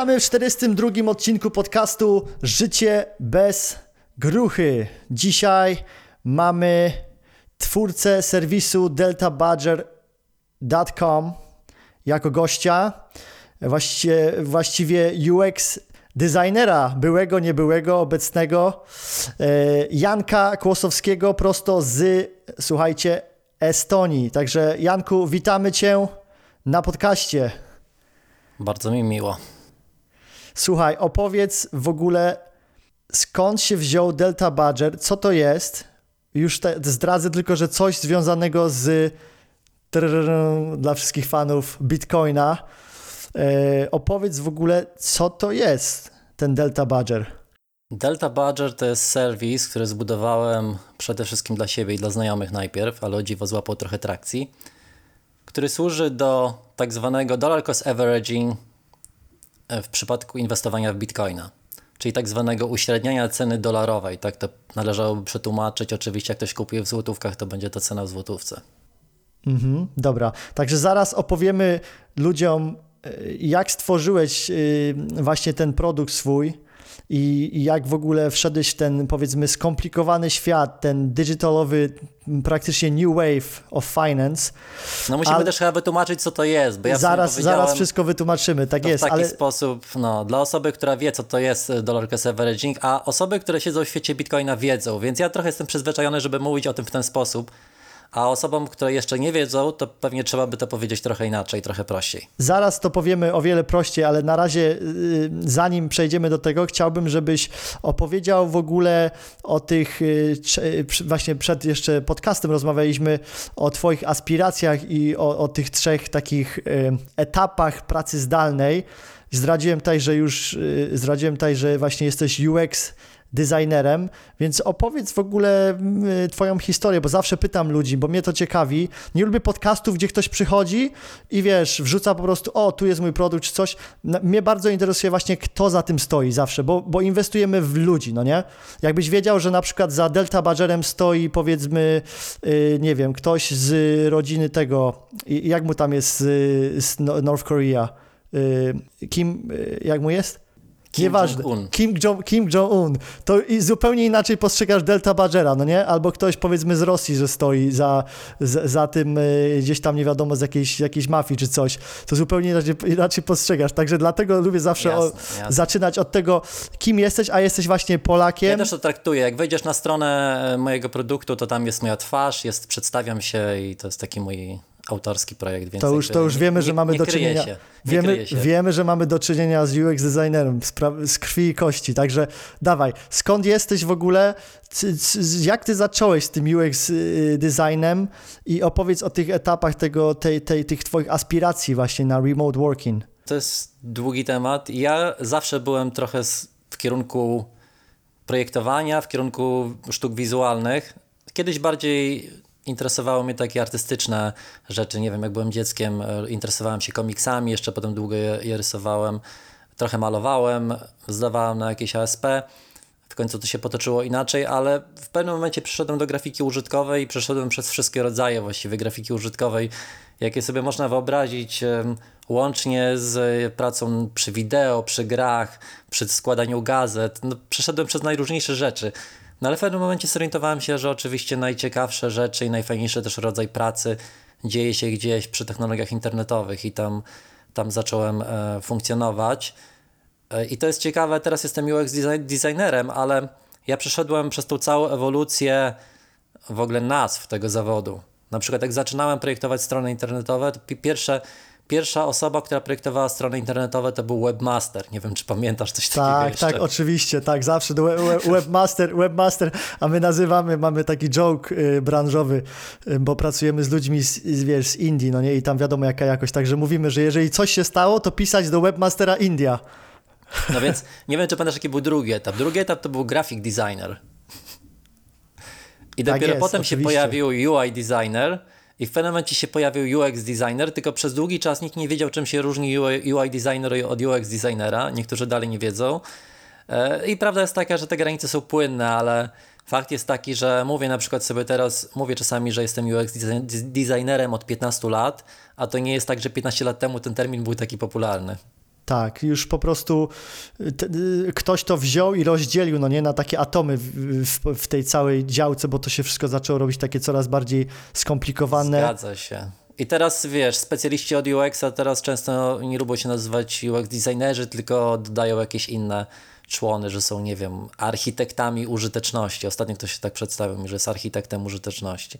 Witamy w 42 odcinku podcastu Życie bez gruchy. Dzisiaj mamy twórcę serwisu deltabadger.com jako gościa, właściwie, właściwie UX designera, byłego, niebyłego, obecnego, e, Janka Kłosowskiego prosto z, słuchajcie, Estonii. Także Janku, witamy Cię na podcaście. Bardzo mi miło. Słuchaj, opowiedz w ogóle skąd się wziął Delta Badger, co to jest? Już te, zdradzę tylko, że coś związanego z trrr, dla wszystkich fanów Bitcoina. E, opowiedz w ogóle, co to jest ten Delta Badger. Delta Badger to jest serwis, który zbudowałem przede wszystkim dla siebie i dla znajomych najpierw, ale o dziwo złapał trochę trakcji, który służy do tak zwanego dollar cost averaging w przypadku inwestowania w bitcoina, czyli tak zwanego uśredniania ceny dolarowej. Tak to należałoby przetłumaczyć. Oczywiście, jak ktoś kupuje w złotówkach, to będzie to cena w złotówce. Mhm, dobra, także zaraz opowiemy ludziom, y, jak stworzyłeś y, właśnie ten produkt swój i jak w ogóle wszedłeś w ten, powiedzmy, skomplikowany świat, ten digitalowy, praktycznie new wave of finance. No musimy ale... też chyba wytłumaczyć, co to jest, bo ja Zaraz, zaraz wszystko wytłumaczymy, tak jest. W taki ale... sposób, no, dla osoby, która wie, co to jest dollar cost averaging, a osoby, które siedzą w świecie Bitcoina wiedzą, więc ja trochę jestem przyzwyczajony, żeby mówić o tym w ten sposób, a osobom, które jeszcze nie wiedzą, to pewnie trzeba by to powiedzieć trochę inaczej, trochę prościej. Zaraz to powiemy o wiele prościej, ale na razie, y, zanim przejdziemy do tego, chciałbym, żebyś opowiedział w ogóle o tych, y, właśnie przed jeszcze podcastem rozmawialiśmy o Twoich aspiracjach i o, o tych trzech takich y, etapach pracy zdalnej. Zdradziłem tutaj, że już zdradziłem tutaj, że właśnie jesteś UX designerem, więc opowiedz w ogóle mm, twoją historię, bo zawsze pytam ludzi, bo mnie to ciekawi. Nie lubię podcastów, gdzie ktoś przychodzi i wiesz, wrzuca po prostu, o, tu jest mój produkt, czy coś. Mnie bardzo interesuje właśnie, kto za tym stoi zawsze, bo, bo inwestujemy w ludzi, no nie? Jakbyś wiedział, że na przykład za Delta Badgerem stoi powiedzmy, yy, nie wiem, ktoś z rodziny tego, jak mu tam jest z, North Korea, yy, kim, jak mu jest? Kim Nieważne. Jong-un. Kim, Jong, Kim Jong-un. To zupełnie inaczej postrzegasz Delta Badgera, no nie? Albo ktoś powiedzmy z Rosji, że stoi za, za, za tym y, gdzieś tam nie wiadomo z jakiejś, jakiejś mafii czy coś. To zupełnie inaczej, inaczej postrzegasz. Także dlatego lubię zawsze jasne, o, jasne. zaczynać od tego, kim jesteś, a jesteś właśnie Polakiem. Ja też to traktuję. Jak wejdziesz na stronę mojego produktu, to tam jest moja twarz, jest, przedstawiam się i to jest taki mój autorski projekt, więc to już, to już wiemy, nie, że mamy do czynienia. Się, wiemy, wiemy, że mamy do czynienia z UX designerem z, z, krwi i kości. Także dawaj, skąd jesteś w ogóle? Jak ty zacząłeś z tym UX y, designem i opowiedz o tych etapach tego, tej, tej, tych twoich aspiracji właśnie na remote working. To jest długi temat. Ja zawsze byłem trochę w kierunku projektowania, w kierunku sztuk wizualnych. Kiedyś bardziej interesowały mnie takie artystyczne rzeczy. Nie wiem, jak byłem dzieckiem, e, interesowałem się komiksami, jeszcze potem długo je, je rysowałem. Trochę malowałem, zdawałem na jakieś ASP. W końcu to się potoczyło inaczej, ale w pewnym momencie przeszedłem do grafiki użytkowej i przeszedłem przez wszystkie rodzaje właściwie grafiki użytkowej, jakie sobie można wyobrazić, łącznie z pracą przy wideo, przy grach, przy składaniu gazet. No, przeszedłem przez najróżniejsze rzeczy. No ale w pewnym momencie zorientowałem się, że oczywiście najciekawsze rzeczy i najfajniejszy też rodzaj pracy dzieje się gdzieś przy technologiach internetowych i tam, tam zacząłem e, funkcjonować. E, I to jest ciekawe, teraz jestem UX designerem, ale ja przeszedłem przez tą całą ewolucję w ogóle nazw tego zawodu. Na przykład jak zaczynałem projektować strony internetowe, to pierwsze Pierwsza osoba, która projektowała strony internetowe to był webmaster. Nie wiem, czy pamiętasz coś takiego Tak, jeszcze. tak, oczywiście, tak, zawsze webmaster, webmaster, a my nazywamy, mamy taki joke y, branżowy, y, bo pracujemy z ludźmi z, wiesz, z Indii, no nie, i tam wiadomo jaka jakość, także mówimy, że jeżeli coś się stało, to pisać do webmastera India. No więc nie wiem, czy pamiętasz, jaki był drugi etap. Drugi etap to był graphic designer. I tak dopiero jest, potem oczywiście. się pojawił UI designer, i w pewnym momencie się pojawił UX designer, tylko przez długi czas nikt nie wiedział, czym się różni UI designer od UX designera. Niektórzy dalej nie wiedzą. E, I prawda jest taka, że te granice są płynne, ale fakt jest taki, że mówię na przykład sobie teraz, mówię czasami, że jestem UX designerem od 15 lat, a to nie jest tak, że 15 lat temu ten termin był taki popularny. Tak, już po prostu y, y, ktoś to wziął i rozdzielił, no nie, na takie atomy w, w, w tej całej działce, bo to się wszystko zaczęło robić takie coraz bardziej skomplikowane. Zgadza się. I teraz wiesz, specjaliści od UX-a teraz często nie lubią się nazywać UX designerzy, tylko dodają jakieś inne człony, że są, nie wiem, architektami użyteczności. Ostatnio ktoś się tak przedstawił mi, że jest architektem użyteczności.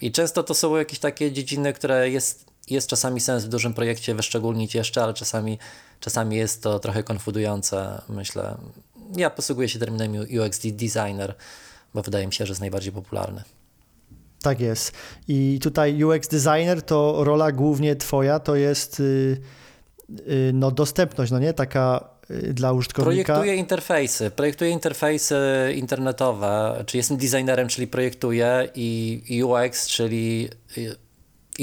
I często to są jakieś takie dziedziny, które jest, jest czasami sens w dużym projekcie wyszczególnić jeszcze, ale czasami, czasami jest to trochę konfudujące, myślę. Ja posługuję się terminem UX designer, bo wydaje mi się, że jest najbardziej popularny. Tak jest. I tutaj UX designer to rola głównie twoja, to jest y, y, no, dostępność, no nie? Taka y, dla użytkownika. Projektuję interfejsy, projektuję interfejsy internetowe, czy jestem designerem, czyli projektuję i UX, czyli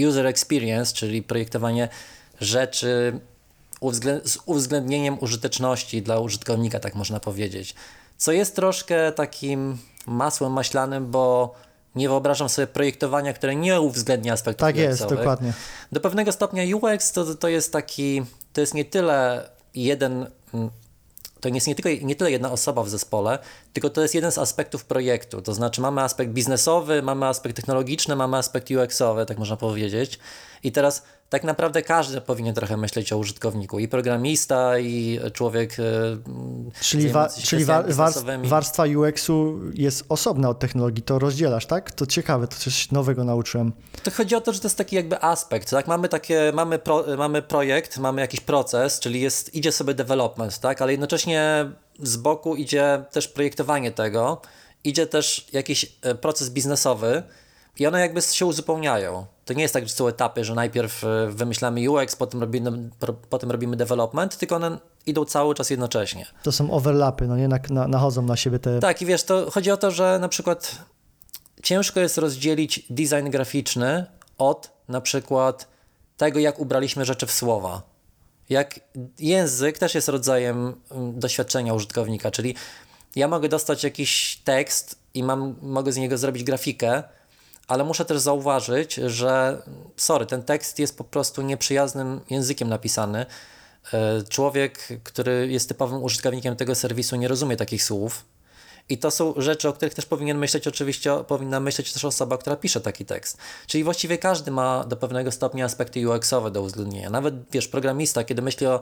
user experience, czyli projektowanie rzeczy z uwzględnieniem użyteczności dla użytkownika, tak można powiedzieć. Co jest troszkę takim masłem maślanym, bo nie wyobrażam sobie projektowania, które nie uwzględnia aspektów Tak jest, dokładnie. Do pewnego stopnia UX to, to jest taki, to jest nie tyle jeden, to jest nie, tylko, nie tyle jedna osoba w zespole, tylko to jest jeden z aspektów projektu. To znaczy mamy aspekt biznesowy, mamy aspekt technologiczny, mamy aspekt UX-owy, tak można powiedzieć. I teraz tak naprawdę każdy powinien trochę myśleć o użytkowniku. I programista, i człowiek. Czyli, wa czyli wa warstwa UX-u jest osobna od technologii, to rozdzielasz, tak? To ciekawe, to coś nowego nauczyłem. To chodzi o to, że to jest taki jakby aspekt, tak? Mamy takie, mamy, pro, mamy projekt, mamy jakiś proces, czyli jest, idzie sobie development, tak? Ale jednocześnie z boku idzie też projektowanie tego, idzie też jakiś e, proces biznesowy i one jakby się uzupełniają. To nie jest tak, że są etapy, że najpierw e, wymyślamy UX, potem robimy, potem robimy development, tylko one idą cały czas jednocześnie. To są overlapy, no nie? Na, na, nachodzą na siebie te... Tak i wiesz, to chodzi o to, że na przykład ciężko jest rozdzielić design graficzny od na przykład tego, jak ubraliśmy rzeczy w słowa. Jak język też jest rodzajem mm, doświadczenia użytkownika, czyli ja mogę dostać jakiś tekst i mam, mogę z niego zrobić grafikę, ale muszę też zauważyć, że sorry, ten tekst jest po prostu nieprzyjaznym językiem napisany. E, człowiek, który jest typowym użytkownikiem tego serwisu, nie rozumie takich słów. I to są rzeczy, o których też powinien myśleć, oczywiście powinna myśleć też osoba, która pisze taki tekst. Czyli właściwie każdy ma do pewnego stopnia aspekty UX-owe do uwzględnienia. Nawet, wiesz, programista, kiedy myśli o,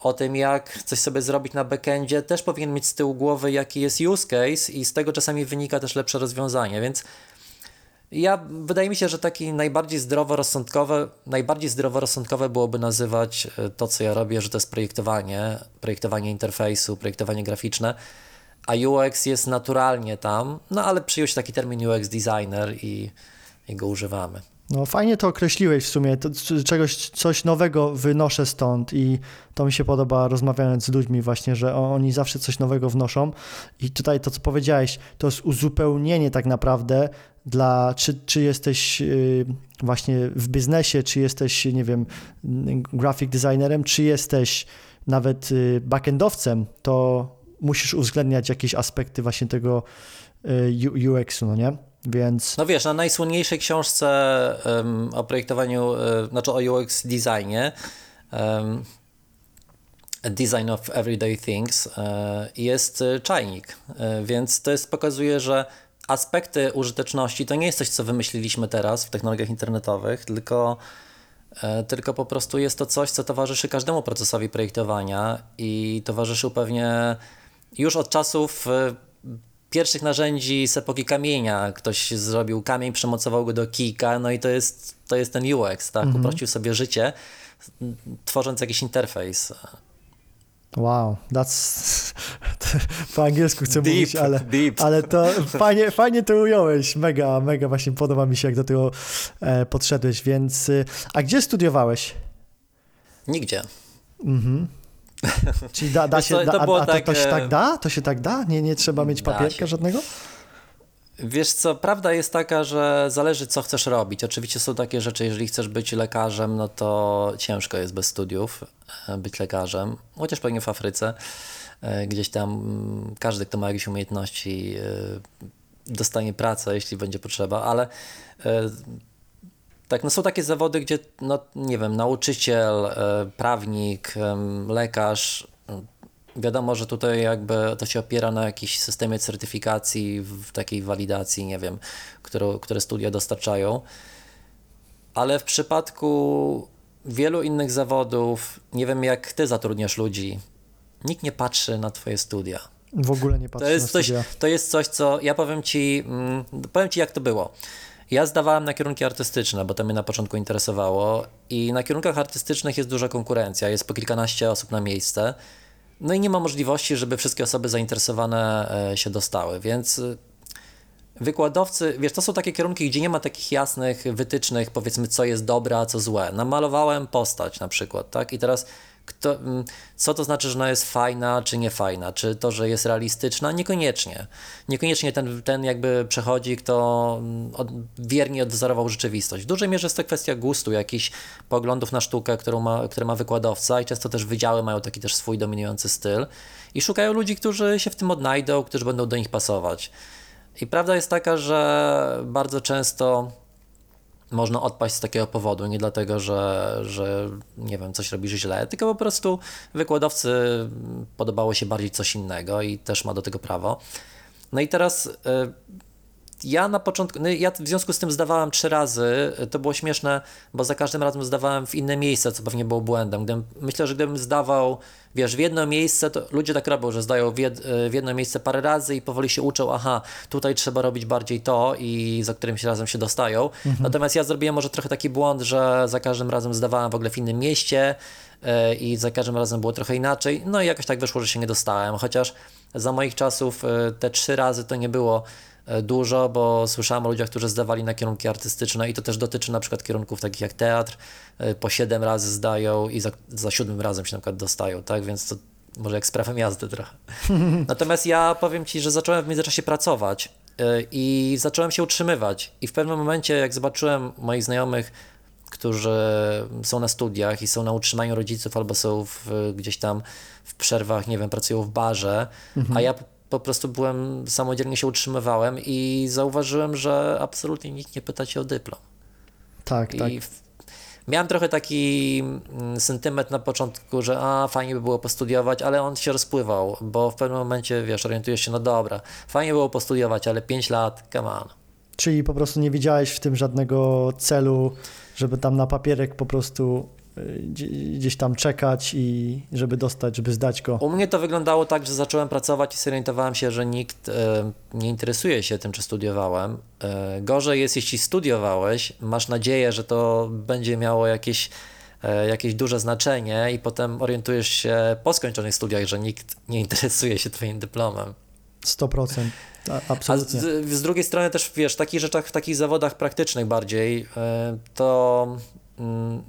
o tym, jak coś sobie zrobić na backendzie, też powinien mieć z tyłu głowy, jaki jest use case i z tego czasami wynika też lepsze rozwiązanie, więc ja, wydaje mi się, że taki najbardziej zdroworozsądkowe, najbardziej zdroworozsądkowe byłoby nazywać e, to, co ja robię, że to jest projektowanie, projektowanie interfejsu, projektowanie graficzne, a UX jest naturalnie tam, no ale przyjął się taki termin UX designer i, i go używamy. No fajnie to określiłeś w sumie, to, czegoś, coś nowego wynoszę stąd i to mi się podoba rozmawiając z ludźmi właśnie, że oni zawsze coś nowego wnoszą i tutaj to, co powiedziałeś, to jest uzupełnienie tak naprawdę dla, czy, czy jesteś y, właśnie w biznesie, czy jesteś, nie wiem, graphic designerem, czy jesteś nawet y, backendowcem, to musisz uwzględniać jakieś aspekty właśnie tego y, UX-u, no nie? Więc... No wiesz, na najsłynniejszej książce um, o projektowaniu, um, znaczy o UX designie, um, Design of Everyday Things, um, jest czajnik, więc to jest, pokazuje, że aspekty użyteczności to nie jest coś, co wymyśliliśmy teraz w technologiach internetowych, tylko, tylko po prostu jest to coś, co towarzyszy każdemu procesowi projektowania i towarzyszył pewnie już od czasów pierwszych narzędzi z epoki kamienia. Ktoś zrobił kamień, przemocował go do kijka, no i to jest, to jest ten UX, tak? Mhm. Uprościł sobie życie, tworząc jakiś interfejs. Wow, that's... po angielsku chcę deep, mówić, ale, deep. ale to fajnie, fajnie to ująłeś, mega, mega właśnie podoba mi się, jak do tego e, podszedłeś, więc... E, a gdzie studiowałeś? Nigdzie. Mhm. Czyli da, da się, da, a, a to, to, się tak da? To się tak da? Nie, nie trzeba mieć papierka żadnego? Wiesz co, prawda jest taka, że zależy co chcesz robić. Oczywiście są takie rzeczy, jeżeli chcesz być lekarzem, no to ciężko jest bez studiów e, być lekarzem, chociaż pewnie w Afryce, e, gdzieś tam mm, każdy, kto ma jakieś umiejętności e, dostanie pracę, jeśli będzie potrzeba, ale Tak, no są takie zawody, gdzie, no nie wiem, nauczyciel, prawnik, lekarz, wiadomo, że tutaj jakby to się opiera na jakimś systemie certyfikacji, w takiej walidacji, nie wiem, którą, które studia dostarczają. Ale w przypadku wielu innych zawodów, nie wiem jak ty zatrudniasz ludzi, nikt nie patrzy na twoje studia. W ogóle nie patrzę To na jest, coś, studia. to jest coś, co ja powiem ci, mm, powiem ci, jak to było. Ja zdawałem na kierunki artystyczne, bo to mnie na początku interesowało, i na kierunkach artystycznych jest duża konkurencja, jest po kilkanaście osób na miejsce. No i nie ma możliwości, żeby wszystkie osoby zainteresowane e, się dostały, więc y, wykładowcy, wiesz, to są takie kierunki, gdzie nie ma takich jasnych wytycznych, powiedzmy, co jest dobre, a co złe. Namalowałem postać na przykład, tak? I teraz kto, mm, co to znaczy, że ona jest fajna, czy nie fajna? Czy to, że jest realistyczna? Niekoniecznie. Niekoniecznie ten, ten jakby przechodzi, kto mm, od, wiernie odwzorował rzeczywistość. W dużej mierze jest to kwestia gustu, jakichś poglądów na sztukę, którą ma, które ma wykładowca i często też wydziały mają taki też swój dominujący styl i szukają ludzi, którzy się w tym odnajdą, którzy będą do nich pasować. I prawda jest taka, że bardzo często można odpaść z takiego powodu, nie dlatego, że, że nie wiem, coś robisz źle, tylko po prostu wykładowcy podobało się bardziej coś innego i też ma do tego prawo. No i teraz y, ja na początku, no ja w związku z tym zdawałem trzy razy, to było śmieszne, bo za każdym razem zdawałem w inne miejsce, co pewnie było błędem. Gdybym, myślę, że gdybym zdawał, wiesz, w jedno miejsce, to ludzie tak robią, że zdają w, jed, w jedno miejsce parę razy i powoli się uczą, aha, tutaj trzeba robić bardziej to i za którymś razem się dostają. Natomiast ja zrobiłem może trochę taki błąd, że za każdym razem zdawałem w ogóle w innym mieście e, i za każdym razem było trochę inaczej. No i jakoś tak wyszło, że się nie dostałem, chociaż za moich czasów e, te trzy razy to nie było e, dużo, bo słyszałem o ludziach, którzy zdawali na kierunki artystyczne i to też dotyczy na przykład kierunków takich jak teatr, e, po siedem razy zdają i za, za siódmym razem się na przykład dostają, tak, więc to może jak z prawem jazdy trochę. Natomiast ja powiem Ci, że zacząłem w międzyczasie pracować e, i zacząłem się utrzymywać i w pewnym momencie jak zobaczyłem moich znajomych, którzy są na studiach i są na utrzymaniu rodziców albo są w, gdzieś tam w przerwach, nie wiem, pracują w barze, a ja po- prostu byłem, samodzielnie się utrzymywałem i zauważyłem, że absolutnie nikt nie pyta cię o dyplom. Tak, tak. I w, miałem trochę taki mm, sentyment na początku, że a, fajnie by było postudiować, ale on się rozpływał, bo w pewnym momencie, wiesz, orientujesz się, no dobra, fajnie było postudiować, ale 5 lat, come on. Czyli po prostu nie widziałeś w tym żadnego celu, żeby tam na papierek po prostu gdzieś tam czekać i żeby dostać, żeby zdać go. U mnie to wyglądało tak, że zacząłem pracować i zorientowałem się, że nikt e, nie interesuje się tym, czy studiowałem. E, gorzej jest, jeśli studiowałeś, masz nadzieję, że to będzie miało jakieś, e, jakieś duże znaczenie i potem orientujesz się po skończonych studiach, że nikt nie interesuje się twoim dyplomem. 100%. A, A absolutnie. z, z drugiej strony też, wiesz, w takich rzeczach, w takich zawodach praktycznych bardziej, to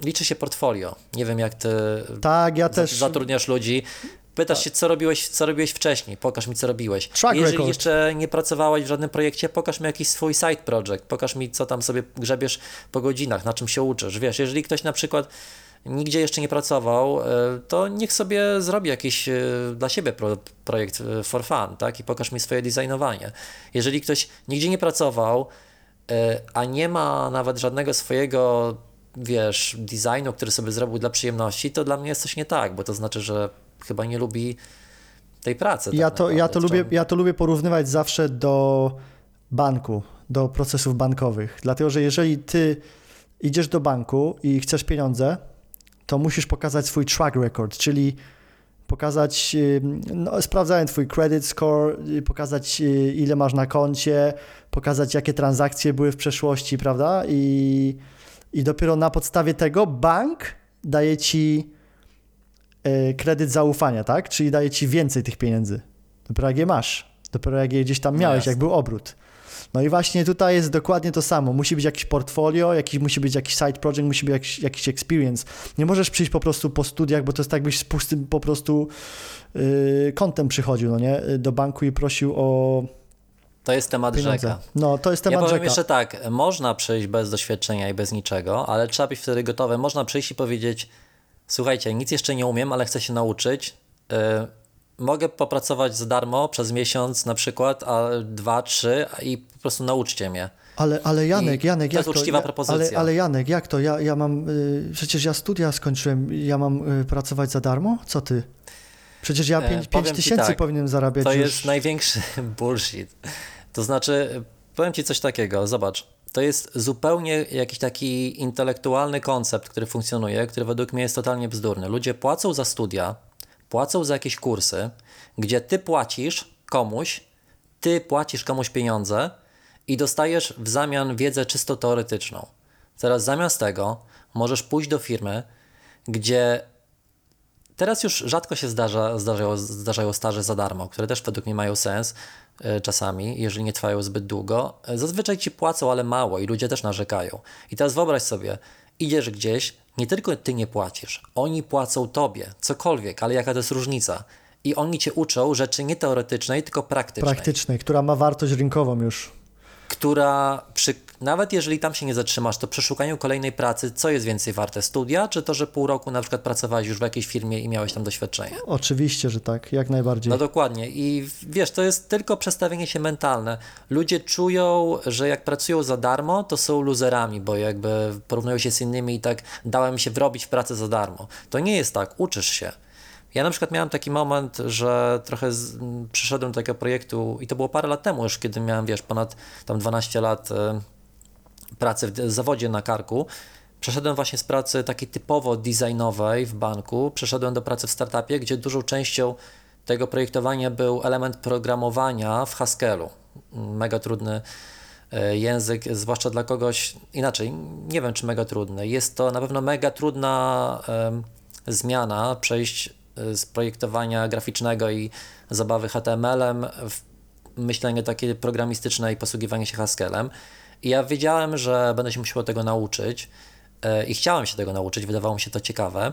liczy się portfolio. Nie wiem, jak ty Tak, ja też. zatrudniasz ludzi. Pytasz się, co robiłeś, co robiłeś wcześniej, pokaż mi, co robiłeś. Track Jeżeli record. jeszcze nie pracowałeś w żadnym projekcie, pokaż mi jakiś swój side project, pokaż mi, co tam sobie grzebiesz po godzinach, na czym się uczysz. Wiesz, jeżeli ktoś na przykład nigdzie jeszcze nie pracował, e, to niech sobie zrobi jakiś e, dla siebie pro, projekt e, for fun, tak? I pokaż mi swoje designowanie. Jeżeli ktoś nigdzie nie pracował, a nie ma nawet żadnego swojego, wiesz, designu, który sobie zrobił dla przyjemności, to dla mnie jest coś nie tak, bo to znaczy, że chyba nie lubi tej pracy. Ja tak to, ja, to lubię, ja to lubię porównywać zawsze do banku, do procesów bankowych. Dlatego, że jeżeli ty idziesz do banku i chcesz pieniądze, to musisz pokazać swój track record, czyli pokazać, no, sprawdzałem twój credit score, y, pokazać y, ile masz na koncie, pokazać jakie transakcje były w przeszłości, prawda? I, i dopiero na podstawie tego bank daje ci y, kredyt zaufania, tak? Czyli daje ci więcej tych pieniędzy. Dopiero jak je masz, dopiero jak je gdzieś tam No miałeś, jasne. jak był obrót. No i właśnie tutaj jest dokładnie to samo. Musi być jakiś portfolio, jakiś, musi być jakiś side project, musi być jakiś, jakiś experience. Nie możesz przyjść po prostu po studiach, bo to jest tak, jakbyś z pustym po prostu yy, kontem przychodził, no nie? Do banku i prosił o To jest temat pieniądze. rzeka. No, to jest Ja temat powiem rzeka. jeszcze tak, można przyjść bez doświadczenia i bez niczego, ale trzeba być wtedy gotowy. Można przyjść i powiedzieć, słuchajcie, nic jeszcze nie umiem, ale chcę się nauczyć. y, mogę popracować za darmo przez miesiąc na przykład, a dwa, trzy i po prostu nauczcie mnie. Ale, ale Janek, I Janek, to jak jest uczciwa ja, propozycja. Ale, ale Janek, jak to? Ja, ja mam, y, przecież ja studia skończyłem, ja mam y, pracować za darmo? Co ty? Przecież ja E, 5 powiem ci tysięcy tak, powinienem zarabiać To już. jest największy bullshit. To znaczy, powiem ci coś takiego, zobacz. To jest zupełnie jakiś taki intelektualny koncept, który funkcjonuje, który według mnie jest totalnie bzdurny. Ludzie płacą za studia, płacą za jakieś kursy, gdzie ty płacisz komuś, ty płacisz komuś pieniądze i dostajesz w zamian wiedzę czysto teoretyczną. Teraz zamiast tego możesz pójść do firmy, gdzie Teraz już rzadko się zdarza, zdarzają, zdarzają staże za darmo, które też według mnie mają sens czasami, jeżeli nie trwają zbyt długo. E, Zazwyczaj ci płacą, ale mało i ludzie też narzekają. I teraz wyobraź sobie, idziesz gdzieś, nie tylko ty nie płacisz, oni płacą tobie, cokolwiek, ale jaka to jest różnica. I oni cię uczą rzeczy nie teoretycznej, tylko praktycznej Praktycznej, która ma wartość rynkową już. która przy, nawet jeżeli tam się nie zatrzymasz, to przy szukaniu kolejnej pracy, co jest więcej warte? Studia, czy to, że pół roku na przykład pracowałeś już w jakiejś firmie i miałeś tam doświadczenie? Oczywiście, że tak, jak najbardziej. No dokładnie. I wiesz, to jest tylko przestawienie się mentalne. Ludzie czują, że jak pracują za darmo, to są luzerami, bo jakby porównują się z innymi i tak dałem się wrobić w pracę za darmo. To nie jest tak, uczysz się. Ja na przykład miałem taki moment, że trochę z, m, przyszedłem do takiego projektu i to było parę lat temu już, kiedy miałem, wiesz, ponad tam 12 lat e, pracy w zawodzie na karku. Przeszedłem właśnie z pracy takiej typowo designowej w banku, przeszedłem do pracy w startupie, gdzie dużą częścią tego projektowania był element programowania w Haskellu. Mega trudny e, język, zwłaszcza dla kogoś inaczej. Nie wiem, czy mega trudny. Jest to na pewno mega trudna zmiana, przejść e, z projektowania graficznego i zabawy HTML-em w myślenie takie programistyczne i posługiwanie się Haskellem. I ja wiedziałem, że będę się musiał tego nauczyć e, i chciałem się tego nauczyć, wydawało mi się to ciekawe.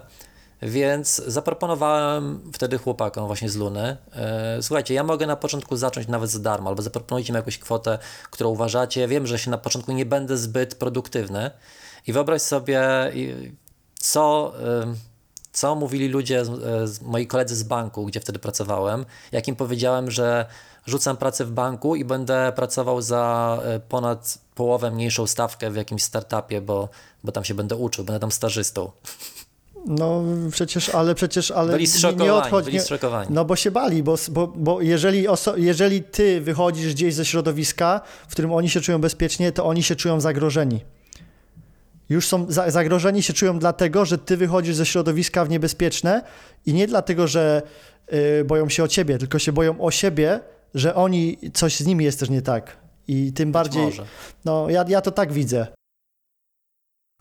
Więc zaproponowałem wtedy chłopakom właśnie z Luny, e, słuchajcie, ja mogę na początku zacząć nawet za darmo, albo zaproponujcie mi jakąś kwotę, którą uważacie. Wiem, że się na początku nie będę zbyt produktywny. I wyobraź sobie, co, co mówili ludzie, z- moi koledzy z banku, gdzie wtedy pracowałem, jak im powiedziałem, że rzucam pracę w banku i będę pracował za e, ponad połowę mniejszą stawkę w jakimś startupie, bo, bo tam się będę uczył, będę tam stażystą. No przecież, ale przecież, ale Byli nie- zszokowani, nie odchodź, byli zszokowani. No bo się bali, bo, bo, bo jeżeli, oso- jeżeli ty wychodzisz gdzieś ze środowiska, w którym oni się czują bezpiecznie, to oni się czują zagrożeni. Już są za, zagrożeni się czują dlatego, że ty wychodzisz ze środowiska w niebezpieczne i nie dlatego, że y, boją się o ciebie, tylko się boją o siebie, że oni, coś z nimi jest też nie tak. I tym bardziej, Może. no ja, ja to tak widzę.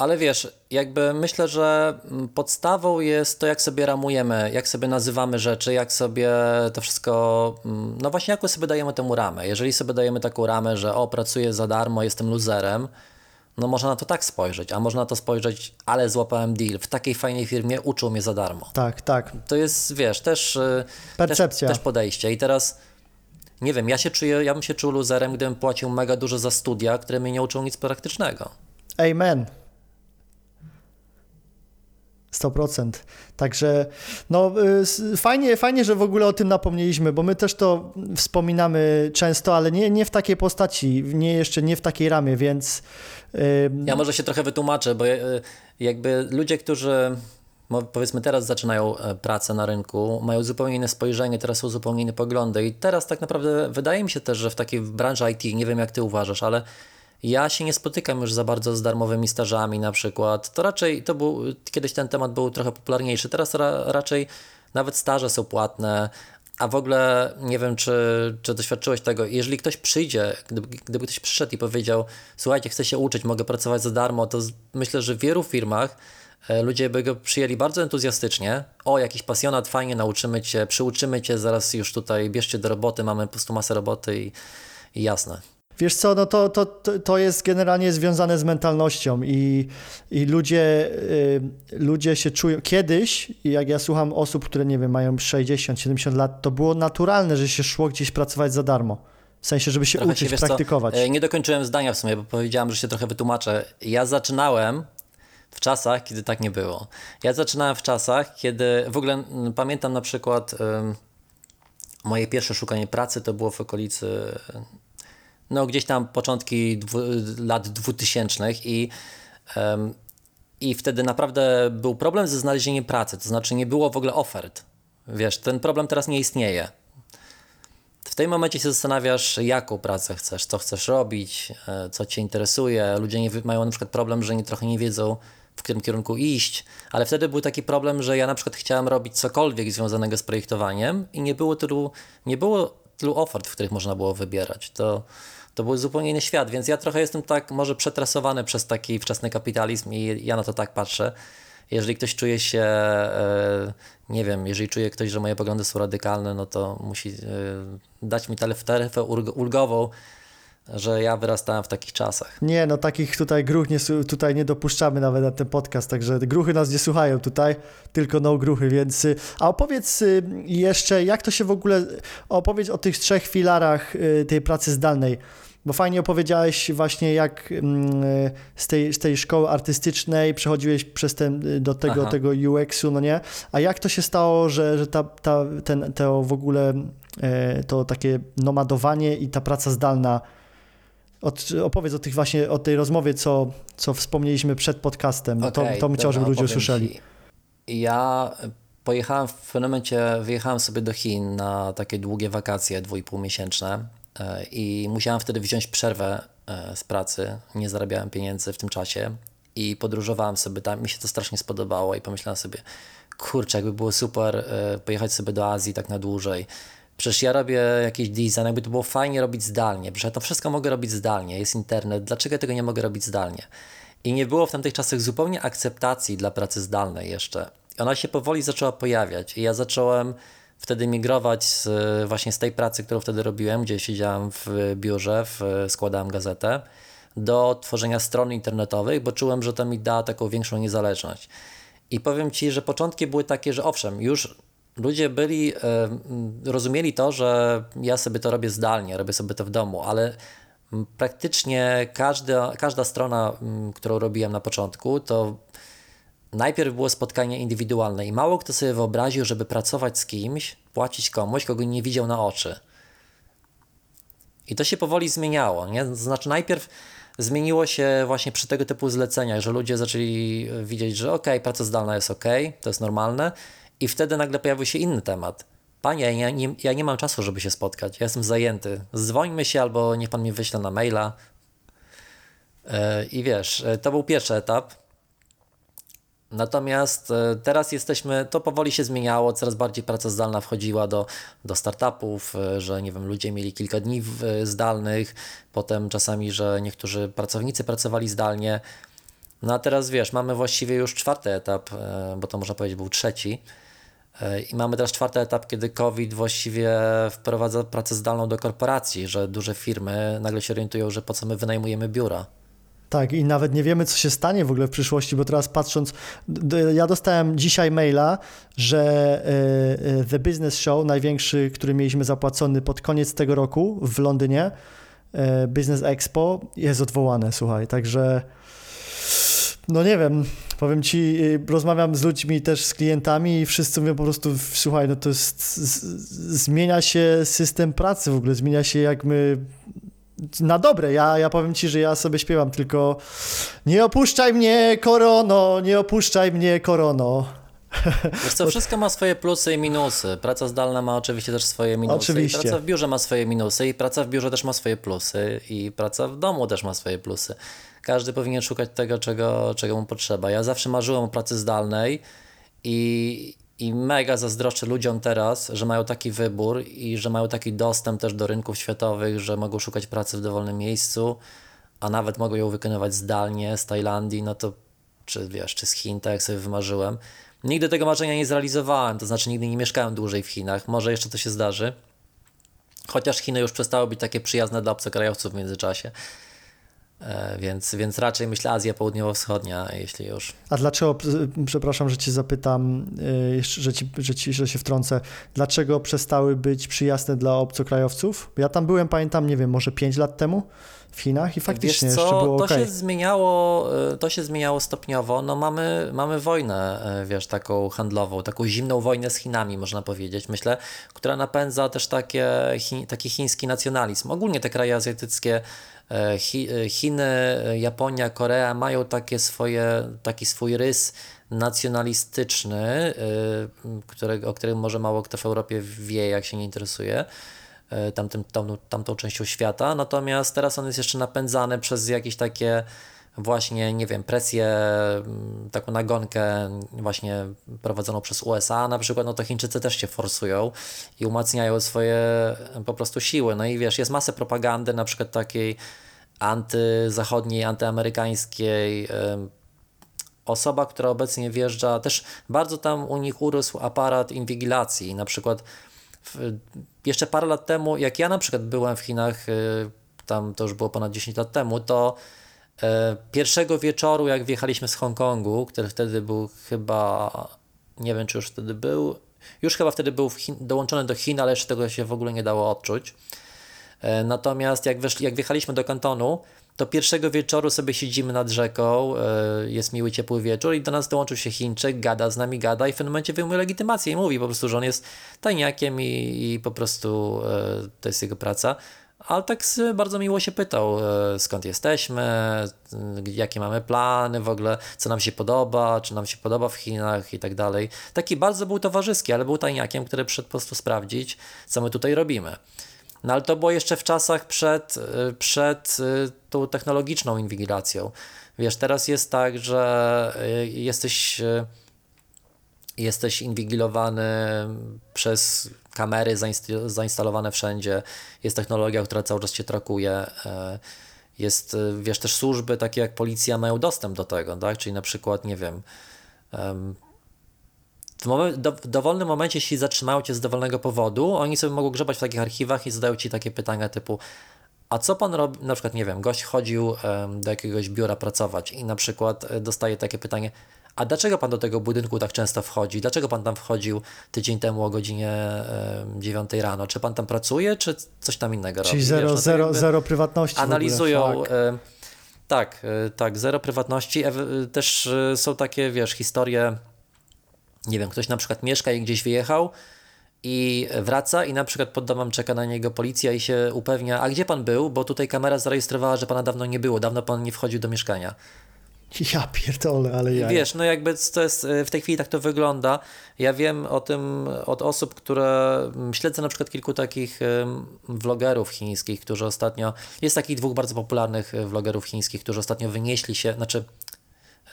Ale wiesz, jakby myślę, że podstawą jest to, jak sobie ramujemy, jak sobie nazywamy rzeczy, jak sobie to wszystko, no właśnie, jaką sobie dajemy temu ramę. Jeżeli sobie dajemy taką ramę, że o, pracuję za darmo, jestem luzerem, no można na to tak spojrzeć, a można na to spojrzeć, ale złapałem deal, w takiej fajnej firmie uczą mnie za darmo. Tak, tak. To jest, wiesz, też, y, Percepcja. też, też podejście. I teraz, nie wiem, ja się czuję, ja bym się czuł luzerem, gdybym płacił mega dużo za studia, które mnie nie uczą nic praktycznego. Amen. 100%. Także no y, fajnie, fajnie, że w ogóle o tym napomnieliśmy, bo my też to wspominamy często, ale nie, nie w takiej postaci, nie jeszcze nie w takiej ramie, więc y, Ja może się trochę wytłumaczę, bo e, jakby ludzie, którzy powiedzmy teraz zaczynają e, pracę na rynku, mają zupełnie inne spojrzenie, teraz są zupełnie inne poglądy i teraz tak naprawdę wydaje mi się też, że w takiej branży IT, nie wiem jak ty uważasz, ale ja się nie spotykam już za bardzo z darmowymi stażami na przykład. To raczej, to był, kiedyś ten temat był trochę popularniejszy, teraz ra, raczej nawet staże są płatne, a w ogóle nie wiem, czy, czy doświadczyłeś tego. Jeżeli ktoś przyjdzie, gdyby, gdyby ktoś przyszedł i powiedział: Słuchajcie, chcę się uczyć, mogę pracować za darmo, to myślę, że w wielu firmach ludzie by go przyjęli bardzo entuzjastycznie. O, jakiś pasjonat, fajnie, nauczymy cię, przyuczymy cię, zaraz już tutaj bierzcie do roboty, mamy po prostu masę roboty i, i jasne. Wiesz co, no to, to, to, jest generalnie związane z mentalnością i, i ludzie, y, ludzie się czują... Kiedyś, jak ja słucham osób, które nie wiem, mają 60-70 lat, to było naturalne, że się szło gdzieś pracować za darmo. W sensie, żeby się Trochę uczyć, co, praktykować. e, nie dokończyłem zdania w sumie, bo powiedziałem, że się trochę wytłumaczę. Ja zaczynałem w czasach, kiedy tak nie było. Ja zaczynałem w czasach, kiedy w ogóle mm, pamiętam na przykład moje pierwsze szukanie pracy to było w okolicy, no gdzieś tam początki dwu, lat 2000 i, i wtedy naprawdę był problem ze znalezieniem pracy, to znaczy nie było w ogóle ofert. Wiesz, ten problem teraz nie istnieje. W tym momencie się zastanawiasz, jaką pracę chcesz, co chcesz robić, e, co cię interesuje. Ludzie nie, mają na przykład problem, że nie, trochę nie wiedzą, w którym kierunku iść, ale wtedy był taki problem, że ja na przykład chciałem robić cokolwiek związanego z projektowaniem i nie było tylu, nie było tylu ofert, w których można było wybierać. To, to był zupełnie inny świat, więc ja trochę jestem tak może przetrasowany przez taki wczesny kapitalizm i ja na to tak patrzę. Jeżeli ktoś czuje się, e, nie wiem, jeżeli czuje ktoś, że moje poglądy są radykalne, no to musi e, dać mi taryfę ulg- ulgową, że ja wyrastałem w takich czasach. Nie, no takich tutaj gruch nie, tutaj nie dopuszczamy nawet na ten podcast, także gruchy nas nie słuchają tutaj, tylko no gruchy, więc... y, A opowiedz y, jeszcze, jak to się w ogóle... Opowiedz o tych trzech filarach y, tej pracy zdalnej, bo fajnie opowiedziałeś właśnie jak mm, z tej, z tej szkoły artystycznej przechodziłeś przez ten, do tego, Aha. tego UX-u, no nie? A jak to się stało, że, że ta, ta, ten, to w ogóle to takie nomadowanie i ta praca zdalna od, opowiedz o tych właśnie, o tej rozmowie, co, co wspomnieliśmy przed podcastem, bo to, to bym chciał, żeby ludzie usłyszeli. ci. Ja pojechałem w pewnym momencie, wyjechałem sobie do Chin na takie długie wakacje, dwójpół miesięczne e, i musiałem wtedy wziąć przerwę e, z pracy. Nie zarabiałem pieniędzy w tym czasie i podróżowałem sobie tam. Mi się to strasznie spodobało i pomyślałem sobie, kurczę, jakby było super e, pojechać sobie do Azji tak na dłużej. Przecież ja robię jakiś design, jakby to było fajnie robić zdalnie. Przecież ja to wszystko mogę robić zdalnie, jest internet, dlaczego ja tego nie mogę robić zdalnie? I nie było w tamtych czasach zupełnie akceptacji dla pracy zdalnej jeszcze. I ona się powoli zaczęła pojawiać i ja zacząłem wtedy migrować z, właśnie z tej pracy, którą wtedy robiłem, gdzie siedziałem w biurze, w, składałem gazetę, do tworzenia stron internetowych, bo czułem, że to mi da taką większą niezależność. I powiem Ci, że początki były takie, że owszem, już ludzie byli, e, rozumieli to, że ja sobie to robię zdalnie, robię sobie to w domu, ale praktycznie każda, każda strona, którą robiłem na początku, to najpierw było spotkanie indywidualne i mało kto sobie wyobraził, żeby pracować z kimś, płacić komuś, kogo nie widział na oczy. I to się powoli zmieniało, nie? Znaczy najpierw zmieniło się właśnie przy tego typu zleceniach, że ludzie zaczęli widzieć, że ok, praca zdalna jest ok, to jest normalne i wtedy nagle pojawił się inny temat. Panie, ja nie, ja nie mam czasu, żeby się spotkać, ja jestem zajęty. Dzwońmy się albo niech pan mi wyśle na maila. E, I wiesz, e, to był pierwszy etap. Natomiast e, teraz jesteśmy, to powoli się zmieniało, coraz bardziej praca zdalna wchodziła do, do startupów, że nie wiem, ludzie mieli kilka dni zdalnych, potem czasami, że niektórzy pracownicy pracowali zdalnie. No a teraz wiesz, mamy właściwie już czwarty etap, bo to można powiedzieć był trzeci. E, I mamy teraz czwarty etap, kiedy COVID właściwie wprowadza pracę zdalną do korporacji, że duże firmy nagle się orientują, że po co my wynajmujemy biura. Tak, i nawet nie wiemy, co się stanie w ogóle w przyszłości, bo teraz patrząc, ja dostałem dzisiaj maila, że e, e, The Business Show, największy, który mieliśmy zapłacony pod koniec tego roku w Londynie, Business Expo, jest odwołane, słuchaj, także no nie wiem, powiem ci, y, rozmawiam z ludźmi też z klientami i wszyscy mówią po prostu, słuchaj, no to jest, zmienia się system pracy w ogóle, zmienia się jak my na dobre. Ja, ja powiem ci, że ja sobie śpiewam tylko nie opuszczaj mnie, korono, nie opuszczaj mnie, korono. Wiesz co, wszystko ma swoje plusy i minusy. Praca zdalna ma oczywiście też swoje minusy. Oczywiście. I praca w biurze ma swoje minusy i praca w biurze też ma swoje plusy i praca w domu też ma swoje plusy. Każdy powinien szukać tego, czego, czego mu potrzeba. Ja zawsze marzyłem o pracy zdalnej i, i mega zazdroszczę ludziom teraz, że mają taki wybór i że mają taki dostęp też do rynków światowych, że mogą szukać pracy w dowolnym miejscu, a nawet mogą ją wykonywać zdalnie z Tajlandii, no to czy wiesz, czy z Chin, tak jak sobie wymarzyłem. Nigdy tego marzenia nie zrealizowałem, to znaczy nigdy nie mieszkałem dłużej w Chinach. Może jeszcze to się zdarzy. Chociaż Chiny już przestały być takie przyjazne dla obcokrajowców w międzyczasie. E, więc, więc raczej myślę Azja Południowo-Wschodnia, jeśli już. A dlaczego, przepraszam, że cię zapytam, y, że, ci, że, ci, że się wtrącę, dlaczego przestały być przyjazne dla obcokrajowców? Ja tam byłem, pamiętam, nie wiem, może 5 lat temu w Chinach i faktycznie Wiesz co, jeszcze było to okay. się zmieniało, y, to się zmieniało stopniowo. No mamy, mamy wojnę, wiesz, taką handlową, taką zimną wojnę z Chinami, można powiedzieć, myślę, która napędza też takie, taki chiński nacjonalizm. Ogólnie te kraje azjatyckie E, Chiny, Japonia, Korea mają takie swoje, taki swój rys nacjonalistyczny, e, którego, o którym może mało kto w Europie wie, jak się nie interesuje e, tamtym, tam, tamtą częścią świata. Natomiast teraz on jest jeszcze napędzany przez jakieś takie właśnie, nie wiem, presję, mm, taką nagonkę właśnie prowadzoną przez USA na przykład, no to Chińczycy też się forsują i umacniają swoje po prostu siły. No i wiesz, jest masę propagandy na przykład takiej antyzachodniej, antyamerykańskiej. Osoba, która obecnie wjeżdża, też bardzo tam u nich urósł aparat inwigilacji. Na przykład w, jeszcze parę lat temu, jak ja na przykład byłem w Chinach, y, tam to już było ponad 10 lat temu, to E, pierwszego wieczoru, jak wjechaliśmy z Hongkongu, który wtedy był chyba, nie wiem czy już wtedy był, już chyba wtedy był Chin, dołączony do Chin, ale jeszcze tego się w ogóle nie dało odczuć. E, natomiast jak, weszli, jak wjechaliśmy do kantonu, to pierwszego wieczoru sobie siedzimy nad rzeką, e, jest miły, ciepły wieczór i do nas dołączył się Chińczyk, gada z nami, gada i w pewnym momencie wyjmuje legitymację i mówi po prostu, że on jest tajniakiem i, i po prostu to jest jego praca. Ale tak bardzo miło się pytał, e, skąd jesteśmy, jakie mamy plany w ogóle, co nam się podoba, czy nam się podoba w Chinach i tak dalej. Taki bardzo był towarzyski, ale był tajniakiem, który przyszedł po prostu sprawdzić, co my tutaj robimy. No ale to było jeszcze w czasach przed, e, przed e, tą technologiczną inwigilacją. Wiesz, teraz jest tak, że jesteś, jesteś inwigilowany przez kamery zainstalowane wszędzie, jest technologia, która cały czas cię trakuje. E, jest, e, wiesz, też służby takie jak policja mają dostęp do tego, tak? Czyli na przykład, nie wiem, w, moment, do, w dowolnym momencie, jeśli zatrzymają cię z dowolnego powodu, oni sobie mogą grzebać w takich archiwach i zadają ci takie pytania typu a co pan robi, na przykład, nie wiem, gość chodził do jakiegoś biura pracować i na przykład e, dostaje takie pytanie, a dlaczego pan do tego budynku tak często wchodzi? Dlaczego pan tam wchodził tydzień temu o godzinie 9 rano? Czy pan tam pracuje, czy coś tam innego Czyli robi? zero, Wiesz, no zero, zero prywatności. Analizują. tak, e, tak, zero prywatności. Też e, są takie, wiesz, historie. Nie wiem, ktoś na przykład mieszka i gdzieś wyjechał i wraca i na przykład pod domem czeka na niego policja i się upewnia, a gdzie pan był, bo tutaj kamera zarejestrowała, że pana dawno nie było, dawno pan nie wchodził do mieszkania. Ja pierdolę, ale ja. Wiesz, no jakby to jest, e, w tej chwili tak to wygląda. Ja wiem o tym od osób, które mm, śledzę na przykład kilku takich vlogerów chińskich, którzy ostatnio, jest takich dwóch bardzo popularnych e, vlogerów chińskich, którzy ostatnio wynieśli się, znaczy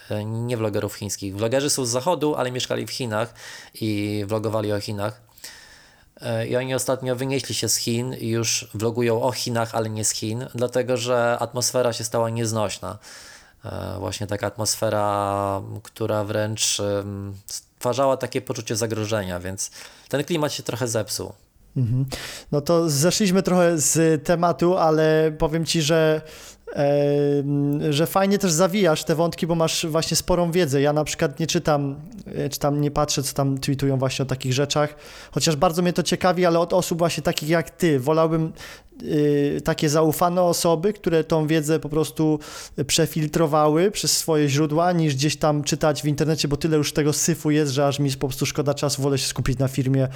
e, nie vlogerów chińskich. Vlogerzy są z zachodu, ale mieszkali w Chinach i vlogowali o Chinach. I oni ostatnio wynieśli się z Chin i już vlogują o Chinach, ale nie z Chin, dlatego że atmosfera się stała nieznośna. E, właśnie taka atmosfera, która wręcz stwarzała takie poczucie zagrożenia, więc ten klimat się trochę zepsuł. Mhm. No to zeszliśmy trochę z tematu, ale powiem ci, że że fajnie też zawijasz te wątki, bo masz właśnie sporą wiedzę. Ja na przykład nie czytam, e, czy tam nie patrzę, co tam tweetują właśnie o takich rzeczach, chociaż bardzo mnie to ciekawi, ale od osób właśnie takich jak ty. Wolałbym takie zaufane osoby, które tą wiedzę po prostu przefiltrowały przez swoje źródła, niż gdzieś tam czytać w internecie, bo tyle już tego syfu jest, że aż mi po prostu szkoda czasu, wolę się skupić na firmie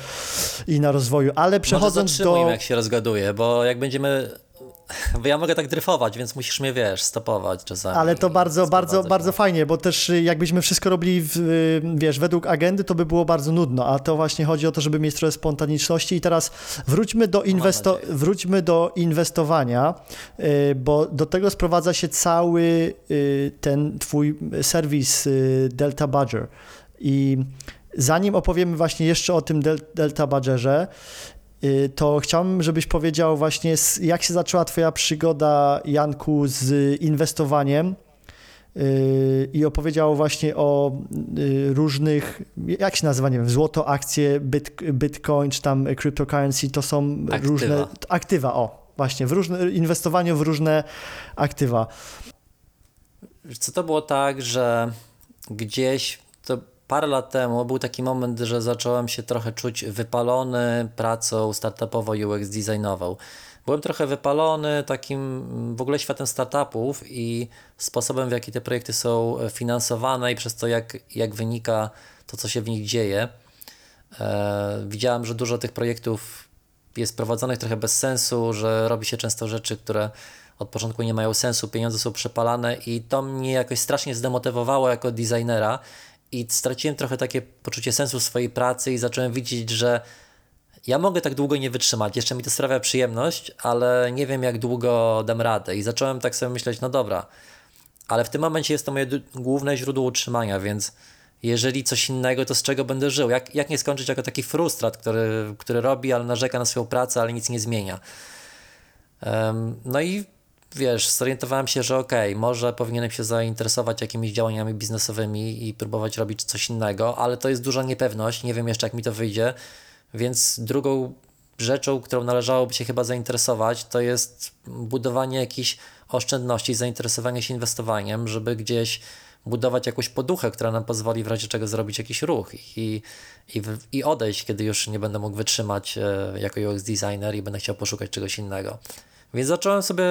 i na rozwoju. Ale przechodząc Może do... jak się rozgaduje, bo jak będziemy bo ja mogę tak dryfować, więc musisz mnie, wiesz, stopować czasami. Ale to bardzo, bardzo, bardzo fajnie, bo też y, jakbyśmy wszystko robili, w, y, wiesz, według agendy, to by było bardzo nudno, a to właśnie chodzi o to, żeby mieć trochę spontaniczności. I teraz wróćmy do, inwesto wróćmy do inwestowania, y, bo do tego sprowadza się cały ten twój serwis Delta Badger. I zanim opowiemy właśnie jeszcze o tym Delta Badgerze, to chciałbym, żebyś powiedział właśnie, jak się zaczęła Twoja przygoda, Janku, z inwestowaniem y, i opowiedział właśnie o y, różnych, jak się nazywa, nie wiem, złoto, akcje, bit, bitcoin czy tam cryptocurrency, to są aktywa. różne aktywa, o, właśnie, w różne, inwestowaniu w różne aktywa. Co to było tak, że gdzieś parę lat temu był taki moment, że zacząłem się trochę czuć wypalony pracą startupową UX designową. Byłem trochę wypalony takim w ogóle światem startupów i sposobem, w jaki te projekty są finansowane i przez to, jak, jak wynika to, co się w nich dzieje. E, widziałem, że dużo tych projektów jest prowadzonych trochę bez sensu, że robi się często rzeczy, które od początku nie mają sensu, pieniądze są przepalane i to mnie jakoś strasznie zdemotywowało jako designera i straciłem trochę takie poczucie sensu swojej pracy i zacząłem widzieć, że ja mogę tak długo nie wytrzymać, jeszcze mi to sprawia przyjemność, ale nie wiem jak długo dam radę i zacząłem tak sobie myśleć, no dobra, ale w tym momencie jest to moje główne źródło utrzymania, więc jeżeli coś innego, to z czego będę żył? Jak, jak nie skończyć jako taki frustrat, który, który robi, ale narzeka na swoją pracę, ale nic nie zmienia? Um, no i wiesz, zorientowałem się, że okej, okay, może powinienem się zainteresować jakimiś działaniami biznesowymi i próbować robić coś innego, ale to jest duża niepewność, nie wiem jeszcze jak mi to wyjdzie, więc drugą rzeczą, którą należałoby się chyba zainteresować, to jest budowanie jakichś oszczędności, zainteresowanie się inwestowaniem, żeby gdzieś budować jakąś poduchę, która nam pozwoli w razie czego zrobić jakiś ruch i, i, i odejść, kiedy już nie będę mógł wytrzymać e, jako UX designer i będę chciał poszukać czegoś innego. Więc zacząłem sobie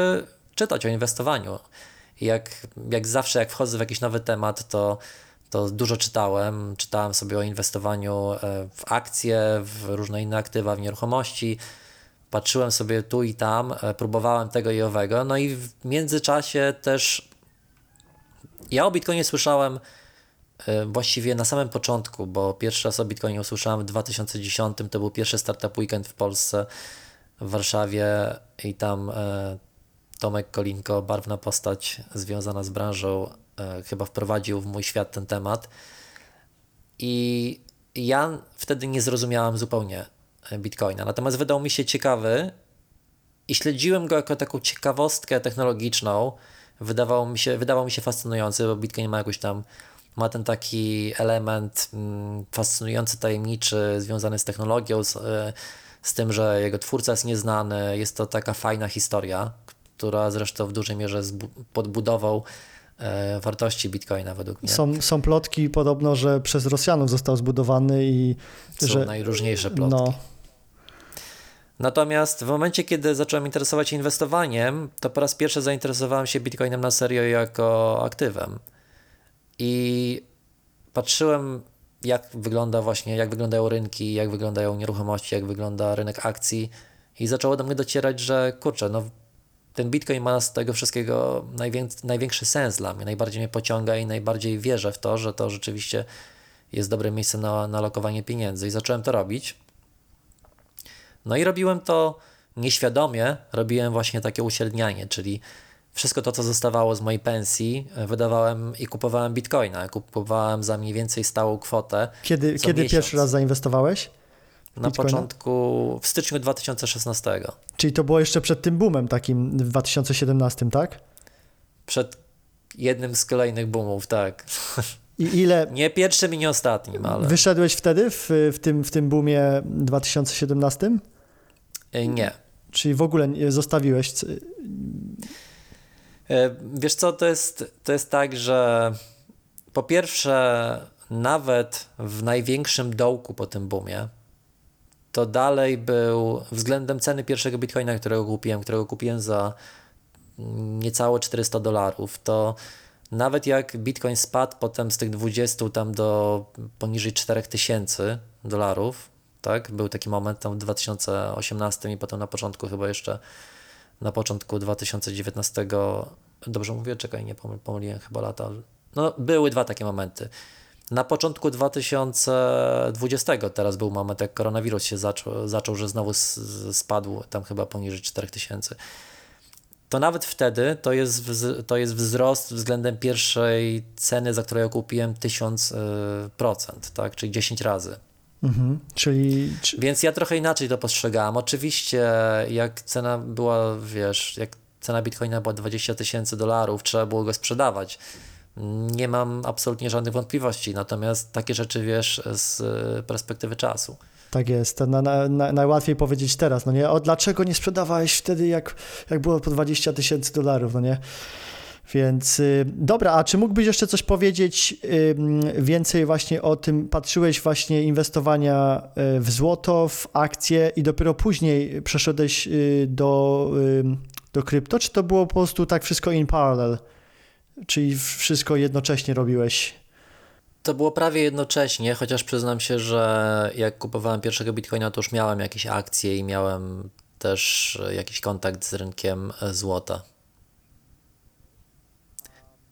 czytać o inwestowaniu. Jak, jak zawsze, jak wchodzę w jakiś nowy temat, to, to dużo czytałem. Czytałem sobie o inwestowaniu e, w akcje, w różne inne aktywa, w nieruchomości. Patrzyłem sobie tu i tam, e, próbowałem tego i owego. No i w międzyczasie też ja o Bitcoinie słyszałem e, właściwie na samym początku, bo pierwszy raz o Bitcoinie usłyszałem w 2010. To był pierwszy startup weekend w Polsce, w Warszawie i tam Tomek Kolinko, barwna postać związana z branżą, e, chyba wprowadził w mój świat ten temat. I ja wtedy nie zrozumiałam zupełnie e, Bitcoina. Natomiast wydał mi się ciekawy i śledziłem go jako taką ciekawostkę technologiczną. Wydawało mi się, wydawał mi się fascynujący, bo Bitcoin ma jakoś tam ma ten taki element mm, fascynujący, tajemniczy, związany z technologią, z, e, z tym, że jego twórca jest nieznany. Jest to taka fajna historia, która zresztą w dużej mierze podbudował e, wartości bitcoina według mnie. Są, są plotki podobno, że przez Rosjanów został zbudowany i są że... najróżniejsze plotki. No. Natomiast w momencie, kiedy zacząłem interesować się inwestowaniem, to po raz pierwszy zainteresowałem się bitcoinem na serio jako aktywem. I patrzyłem, jak wygląda właśnie, jak wyglądają rynki, jak wyglądają nieruchomości, jak wygląda rynek akcji. I zaczęło do mnie docierać, że kurczę, no ten Bitcoin ma z tego wszystkiego największy sens dla mnie, najbardziej mnie pociąga i najbardziej wierzę w to, że to rzeczywiście jest dobre miejsce na, na lokowanie pieniędzy i zacząłem to robić. No i robiłem to nieświadomie, robiłem właśnie takie uśrednianie, czyli wszystko to, co zostawało z mojej pensji, wydawałem i kupowałem bitcoina. Kupowałem za mniej więcej stałą kwotę. Kiedy, kiedy pierwszy raz zainwestowałeś? Na Bitcoina? początku, w styczniu 2016. Czyli to było jeszcze przed tym boomem takim w 2017, tak? Przed jednym z kolejnych boomów, tak. I ile... Nie pierwszym i nie ostatnim, ale... Wyszedłeś wtedy w, w, tym, w tym boomie 2017? E, nie. Czyli w ogóle zostawiłeś... E, wiesz co, to jest, to jest tak, że po pierwsze nawet w największym dołku po tym boomie, to dalej był względem ceny pierwszego bitcoina, którego kupiłem, którego kupiłem za niecałe 400 dolarów, to nawet jak bitcoin spadł potem z tych 20 tam do poniżej 4000 dolarów, tak, był taki moment tam w 2018 i potem na początku chyba jeszcze na początku 2019, dobrze mówię, czekaj, nie pomyliłem chyba lata, no były dwa takie momenty. Na początku 2020 teraz był moment, jak koronawirus się zaczął, zaczął że znowu spadł tam chyba poniżej 4000. To nawet wtedy to jest, to jest wzrost względem pierwszej ceny, za którą ja kupiłem 1000%, tak? czyli 10 razy. Mhm, czyli... Więc ja trochę inaczej to postrzegałem. Oczywiście, jak cena była, wiesz, jak cena bitcoina była 20 tysięcy dolarów, trzeba było go sprzedawać nie mam absolutnie żadnych wątpliwości, natomiast takie rzeczy wiesz z perspektywy czasu. Tak jest, na, na, na, najłatwiej powiedzieć teraz, no nie? O, dlaczego nie sprzedawałeś wtedy, jak, jak było po 20 tysięcy dolarów, no nie? Więc y, dobra, a czy mógłbyś jeszcze coś powiedzieć więcej właśnie o tym? Patrzyłeś właśnie inwestowania y, w złoto, w akcje i dopiero później przeszedłeś y, do, do krypto, czy to było po prostu tak wszystko in parallel? Czyli wszystko jednocześnie robiłeś? To było prawie jednocześnie, chociaż przyznam się, że jak kupowałem pierwszego bitcoina, to już miałem jakieś akcje i miałem też jakiś kontakt z rynkiem złota.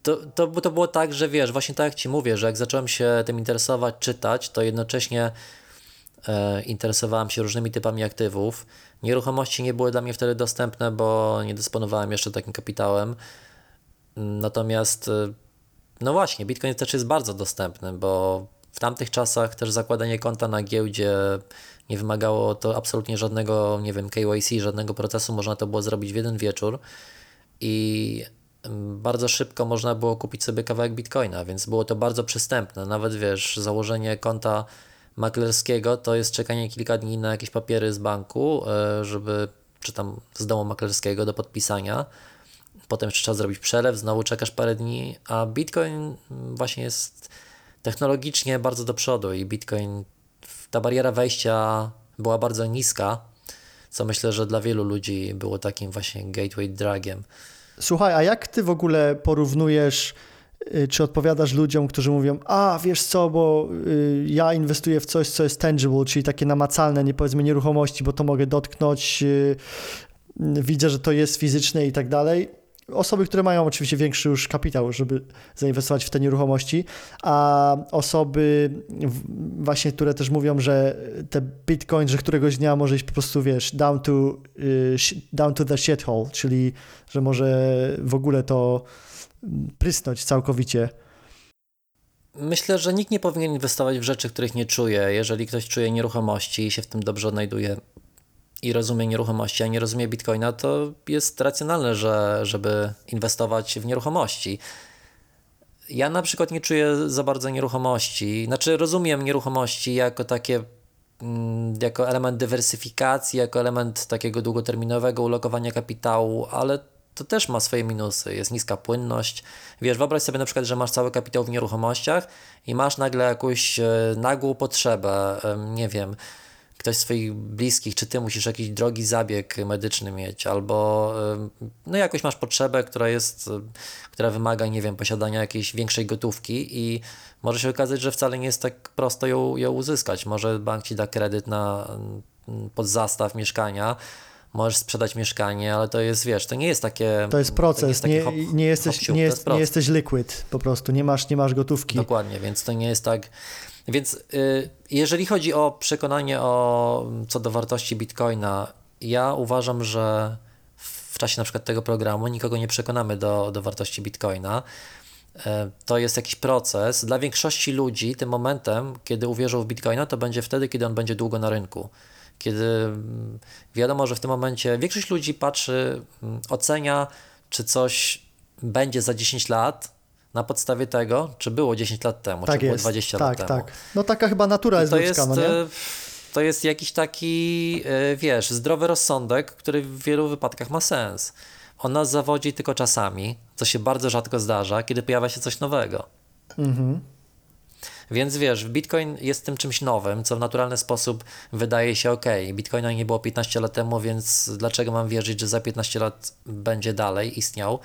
To, to, to było tak, że wiesz, właśnie tak jak Ci mówię, że jak zacząłem się tym interesować, czytać, to jednocześnie e, interesowałem się różnymi typami aktywów. Nieruchomości nie były dla mnie wtedy dostępne, bo nie dysponowałem jeszcze takim kapitałem. Natomiast, e, no właśnie, Bitcoin też jest bardzo dostępny, bo w tamtych czasach też zakładanie konta na giełdzie nie wymagało to absolutnie żadnego, nie wiem, KYC, żadnego procesu, można to było zrobić w jeden wieczór i bardzo szybko można było kupić sobie kawałek bitcoina, więc było to bardzo przystępne. Nawet wiesz, założenie konta maklerskiego to jest czekanie kilka dni na jakieś papiery z banku, e, żeby, czy tam z domu maklerskiego do podpisania. Potem jeszcze trzeba zrobić przelew, znowu czekasz parę dni, a bitcoin właśnie jest technologicznie bardzo do przodu i bitcoin, ta bariera wejścia była bardzo niska, co myślę, że dla wielu ludzi było takim właśnie gateway dragiem. Słuchaj, a jak ty w ogóle porównujesz, y, czy odpowiadasz ludziom, którzy mówią, a wiesz co, bo y, ja inwestuję w coś, co jest tangible, czyli takie namacalne, nie powiedzmy nieruchomości, bo to mogę dotknąć, y, widzę, że to jest fizyczne i tak dalej. Osoby, które mają oczywiście większy już kapitał, żeby zainwestować w te nieruchomości, a osoby właśnie, które też mówią, że te bitcoin, że któregoś dnia może iść po prostu, wiesz, down to, down to the shithole, czyli że może w ogóle to prysnąć całkowicie. Myślę, że nikt nie powinien inwestować w rzeczy, których nie czuje. Jeżeli ktoś czuje nieruchomości i się w tym dobrze odnajduje, i rozumie nieruchomości, a nie rozumie bitcoina, to jest racjonalne, że, żeby inwestować w nieruchomości. Ja na przykład nie czuję za bardzo nieruchomości. Znaczy, rozumiem nieruchomości jako takie, mm, jako element dywersyfikacji, jako element takiego długoterminowego ulokowania kapitału, ale to też ma swoje minusy. Jest niska płynność. Wiesz, wyobraź sobie na przykład, że masz cały kapitał w nieruchomościach i masz nagle jakąś e, nagłą potrzebę, nie wiem, ktoś z swoich bliskich, czy ty musisz jakiś drogi zabieg medyczny mieć, albo no jakoś masz potrzebę, która jest, która wymaga, nie wiem, posiadania jakiejś większej gotówki i może się okazać, że wcale nie jest tak prosto ją, ją uzyskać. Może bank ci da kredyt na pod zastaw mieszkania, możesz sprzedać mieszkanie, ale to jest, wiesz, to nie jest takie... To jest proces, to jest nie, hop, nie, jesteś, nie, jest, nie jesteś liquid po prostu, nie masz, nie masz gotówki. Dokładnie, więc to nie jest tak więc y, jeżeli chodzi o przekonanie o, co do wartości bitcoina, ja uważam, że w czasie na przykład tego programu nikogo nie przekonamy do, do wartości bitcoina. Y, to jest jakiś proces. Dla większości ludzi tym momentem, kiedy uwierzą w bitcoina, to będzie wtedy, kiedy on będzie długo na rynku. Kiedy mm, wiadomo, że w tym momencie większość ludzi patrzy, mm, ocenia, czy coś będzie za 10 lat, na podstawie tego, czy było 10 lat temu, tak czy jest. było 20 tak, lat tak. temu. Tak, No taka chyba natura jest to ludzka, jest, no nie? E, to jest jakiś taki, e, wiesz, zdrowy rozsądek, który w wielu wypadkach ma sens. On nas zawodzi tylko czasami, co się bardzo rzadko zdarza, kiedy pojawia się coś nowego. Mhm. Więc wiesz, Bitcoin jest tym czymś nowym, co w naturalny sposób wydaje się ok. Bitcoina nie było 15 lat temu, więc dlaczego mam wierzyć, że za 15 lat będzie dalej istniał?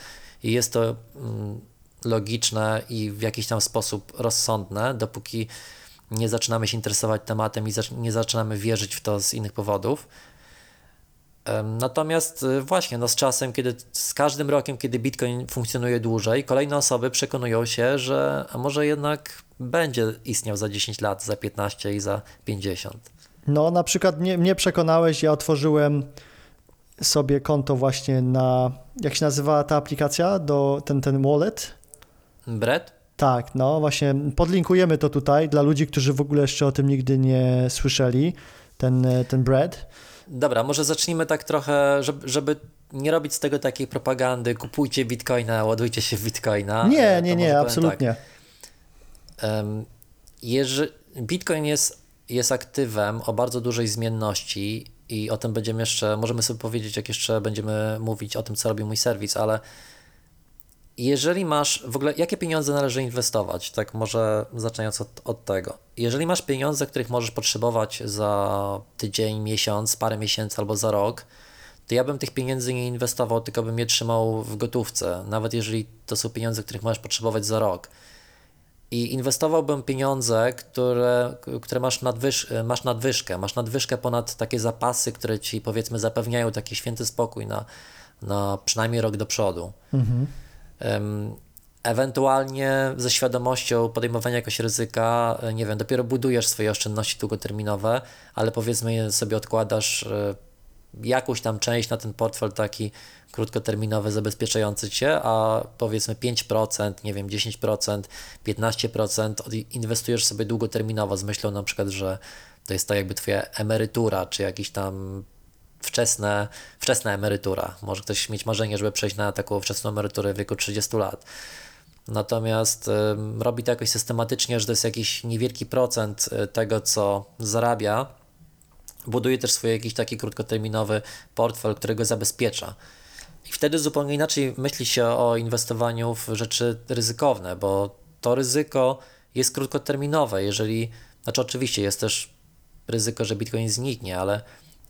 I jest to mm, logiczne i w jakiś tam sposób rozsądne, dopóki nie zaczynamy się interesować tematem i nie zaczynamy wierzyć w to z innych powodów. Natomiast y, właśnie no z czasem, kiedy z każdym rokiem, kiedy Bitcoin funkcjonuje dłużej, kolejne osoby przekonują się, że może jednak będzie istniał za 10 lat, za 15 i za 50. No, na przykład mnie, mnie przekonałeś, ja otworzyłem sobie konto właśnie na, jak się nazywała ta aplikacja, do, ten, ten wallet, Bread? Tak, no właśnie podlinkujemy to tutaj dla ludzi, którzy w ogóle jeszcze o tym nigdy nie słyszeli, ten, ten bread. Dobra, może zacznijmy tak trochę, żeby, żeby nie robić z tego takiej propagandy, kupujcie bitcoina, ładujcie się w bitcoina. Nie, e, nie, nie, absolutnie. Tak. Um, jeżeli, bitcoin jest jest aktywem o bardzo dużej zmienności i o tym będziemy jeszcze, możemy sobie powiedzieć, jak jeszcze będziemy mówić o tym, co robi mój serwis, ale jeżeli masz, w ogóle jakie pieniądze należy inwestować? Tak może zaczynając od, od tego. Jeżeli masz pieniądze, których możesz potrzebować za tydzień, miesiąc, parę miesięcy albo za rok, to ja bym tych pieniędzy nie inwestował, tylko bym je trzymał w gotówce, nawet jeżeli to są pieniądze, których możesz potrzebować za rok. I inwestowałbym pieniądze, które, które masz, nadwyż, masz nadwyżkę, masz nadwyżkę ponad takie zapasy, które ci powiedzmy zapewniają taki święty spokój na, na przynajmniej rok do przodu. Mhm. Ewentualnie ze świadomością podejmowania jakiegoś ryzyka, nie wiem, dopiero budujesz swoje oszczędności długoterminowe, ale powiedzmy sobie odkładasz e, jakąś tam część na ten portfel taki krótkoterminowy zabezpieczający cię, a powiedzmy 5%, nie wiem, 10%, 15% inwestujesz sobie długoterminowo z myślą na przykład, że to jest to jakby twoja emerytura, czy jakiś tam wczesne, wczesna emerytura. Może ktoś mieć marzenie, żeby przejść na taką wczesną emeryturę w wieku 30 lat. Natomiast robi to jakoś systematycznie, że to jest jakiś niewielki procent y, tego, co zarabia. Buduje też swój jakiś taki krótkoterminowy portfel, którego zabezpiecza. I wtedy zupełnie inaczej myśli się o inwestowaniu w rzeczy ryzykowne, bo to ryzyko jest krótkoterminowe. Jeżeli, znaczy oczywiście jest też ryzyko, że Bitcoin zniknie, ale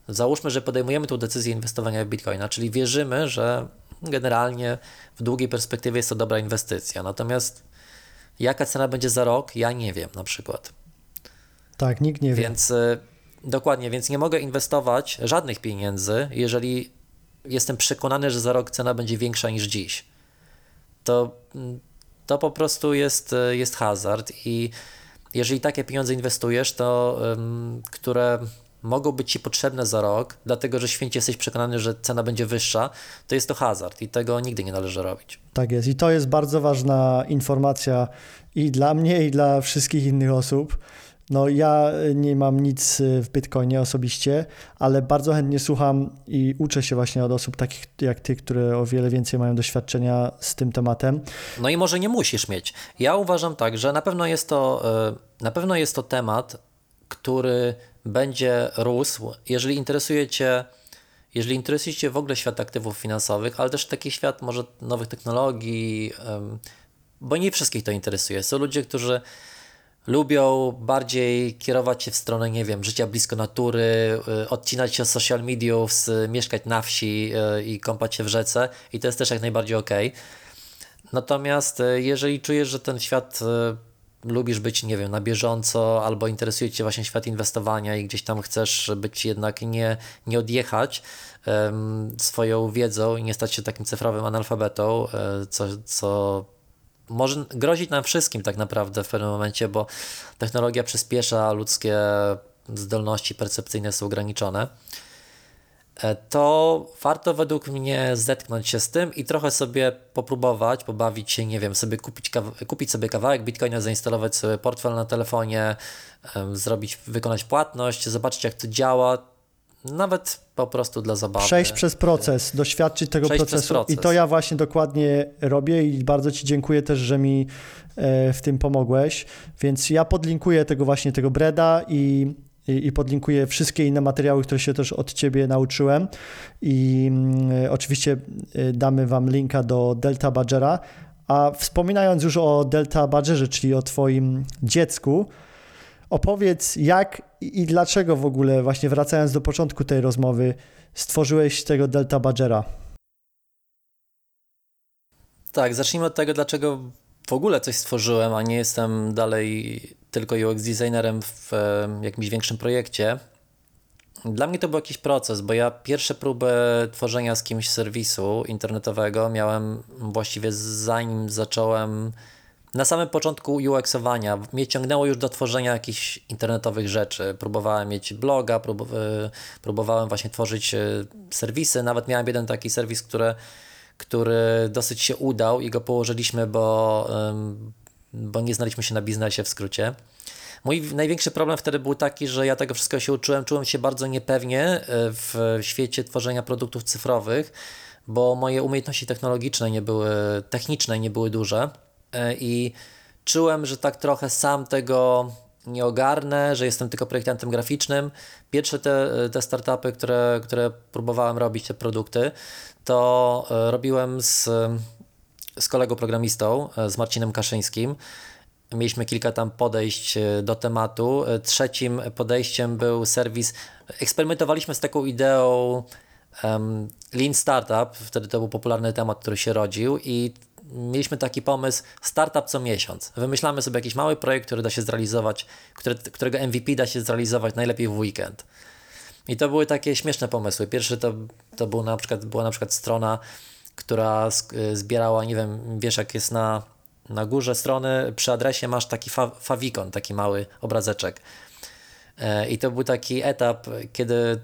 Załóżmy, że podejmujemy tą decyzję inwestowania w Bitcoina, czyli wierzymy, że generalnie w długiej perspektywie jest to dobra inwestycja. Natomiast jaka cena będzie za rok, ja nie wiem na przykład. Tak, nikt nie wie. Więc y, dokładnie, więc nie mogę inwestować żadnych pieniędzy, jeżeli jestem przekonany, że za rok cena będzie większa niż dziś. To, to po prostu jest, y, jest hazard i jeżeli takie pieniądze inwestujesz, to które mogą być Ci potrzebne za rok, dlatego że święcie jesteś przekonany, że cena będzie wyższa, to jest to hazard i tego nigdy nie należy robić. Tak jest i to jest bardzo ważna informacja i dla mnie, i dla wszystkich innych osób. No ja nie mam nic w Bitcoinie osobiście, ale bardzo chętnie słucham i uczę się właśnie od osób takich jak ty, które o wiele więcej mają doświadczenia z tym tematem. No i może nie musisz mieć. Ja uważam tak, że na pewno jest to, e, na pewno jest to temat, który będzie rósł. Jeżeli interesuje Cię, jeżeli interesuje Cię w ogóle świat aktywów finansowych, ale też taki świat może nowych technologii, bo nie wszystkich to interesuje. Są ludzie, którzy lubią bardziej kierować się w stronę, nie wiem, życia blisko natury, y, odcinać się od social mediów, mieszkać na wsi y, i kąpać się w rzece i to jest też jak najbardziej ok. Natomiast y, jeżeli czujesz, że ten świat lubisz być, nie wiem, na bieżąco, albo interesuje Cię właśnie świat inwestowania i gdzieś tam chcesz być jednak nie, nie odjechać um, swoją wiedzą i nie stać się takim cyfrowym analfabetą, e, co, co może grozić nam wszystkim tak naprawdę w pewnym momencie, bo technologia przyspiesza, ludzkie zdolności percepcyjne są ograniczone. E, to warto według mnie zetknąć się z tym i trochę sobie popróbować, pobawić się, nie wiem, sobie kupić, kupić sobie kawałek bitcoina, zainstalować sobie portfel na telefonie, zrobić, wykonać płatność, zobaczyć jak to działa, nawet po prostu dla zabawy. Przejść przez proces, doświadczyć tego Przejść procesu. Proces. I to ja właśnie dokładnie robię i bardzo Ci dziękuję też, że mi e, w tym pomogłeś. Więc ja podlinkuję tego właśnie, tego Breda i i, i podlinkuję wszystkie inne materiały, które się też od Ciebie nauczyłem. I y, oczywiście y, damy Wam linka do Delta Badgera. A wspominając już o Delta Badgerze, czyli o Twoim dziecku, opowiedz jak i dlaczego w ogóle, właśnie wracając do początku tej rozmowy, stworzyłeś tego Delta Badgera. Tak, zacznijmy od tego, dlaczego w ogóle coś stworzyłem, a nie jestem dalej tylko UX designerem w jakimś większym projekcie. Dla mnie to był jakiś proces, bo ja pierwsze próby tworzenia z kimś serwisu internetowego miałem właściwie zanim zacząłem na samym początku UX-owania. Mnie ciągnęło już do tworzenia jakichś internetowych rzeczy. Próbowałem mieć bloga, próbowałem właśnie tworzyć e, serwisy. Nawet miałem jeden taki serwis, który, który dosyć się udał i go położyliśmy, bo bo nie znaliśmy się na biznesie w skrócie. Mój największy problem wtedy był taki, że ja tego wszystkiego się uczyłem, czułem się bardzo niepewnie e, w świecie tworzenia produktów cyfrowych, bo moje umiejętności technologiczne nie były, techniczne nie były duże e, i czułem, że tak trochę sam tego nie ogarnę, że jestem tylko projektantem graficznym. Pierwsze te, te startupy, które, które próbowałem robić, te produkty, to e, robiłem z, z kolegą programistą, e, z Marcinem Kaszyńskim. Mieliśmy kilka tam podejść e, do tematu. Trzecim podejściem był serwis. Eksperymentowaliśmy z taką ideą um, Lean Startup, wtedy to był popularny temat, który się rodził i mieliśmy taki pomysł startup co miesiąc. Wymyślamy sobie jakiś mały projekt, który da się zrealizować, który, którego MVP da się zrealizować najlepiej w weekend. I to były takie śmieszne pomysły. Pierwszy to, to był na przykład, była na przykład strona, która zbierała, nie wiem, wiesz jak jest na, na górze strony, przy adresie masz taki fa favicon, taki mały obrazeczek. E, I to był taki etap, kiedy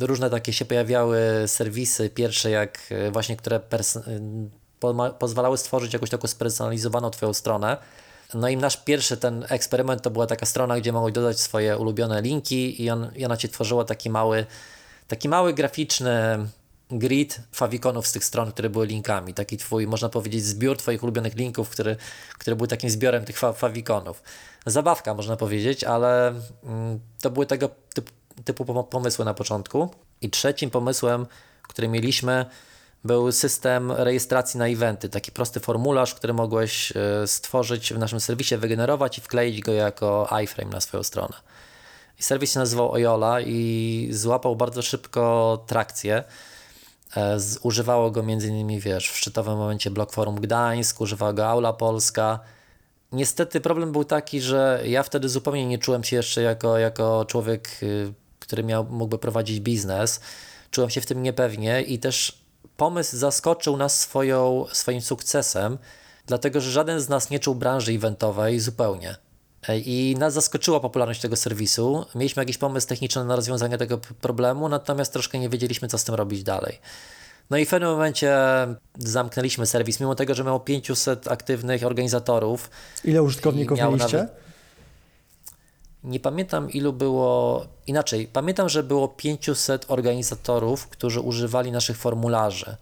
różne takie się pojawiały serwisy, pierwsze jak e, właśnie, które pozwalały stworzyć jakąś taką spersonalizowaną Twoją stronę. No i nasz pierwszy ten eksperyment to była taka strona, gdzie mogłeś dodać swoje ulubione linki i, on, i ona Ci tworzyła taki mały, taki mały graficzny grid fawikonów z tych stron, które były linkami. Taki Twój, można powiedzieć, zbiór Twoich ulubionych linków, który, który był takim zbiorem tych fa fawikonów. Zabawka, można powiedzieć, ale mm, to były tego typu, typu pomysły na początku. I trzecim pomysłem, który mieliśmy, był system rejestracji na eventy, taki prosty formularz, który mogłeś e, stworzyć w naszym serwisie, wygenerować i wkleić go jako iframe na swoją stronę. I serwis się nazywał Oyola i złapał bardzo szybko trakcję. E, używało go m.in. wiesz, w szczytowym momencie Blog Forum Gdańsk, używała go Aula Polska. Niestety problem był taki, że ja wtedy zupełnie nie czułem się jeszcze jako, jako człowiek, y, który miał, mógłby prowadzić biznes. Czułem się w tym niepewnie i też pomysł zaskoczył nas swoją, swoim sukcesem, dlatego że żaden z nas nie czuł branży eventowej zupełnie. I nas zaskoczyła popularność tego serwisu. Mieliśmy jakiś pomysł techniczny na rozwiązanie tego problemu, natomiast troszkę nie wiedzieliśmy, co z tym robić dalej. No i w pewnym momencie zamknęliśmy serwis, mimo tego, że miał 500 aktywnych organizatorów. Ile użytkowników mieliście? Nawet, nie pamiętam ilu było, inaczej, pamiętam, że było 500 organizatorów, którzy używali naszych formularzy.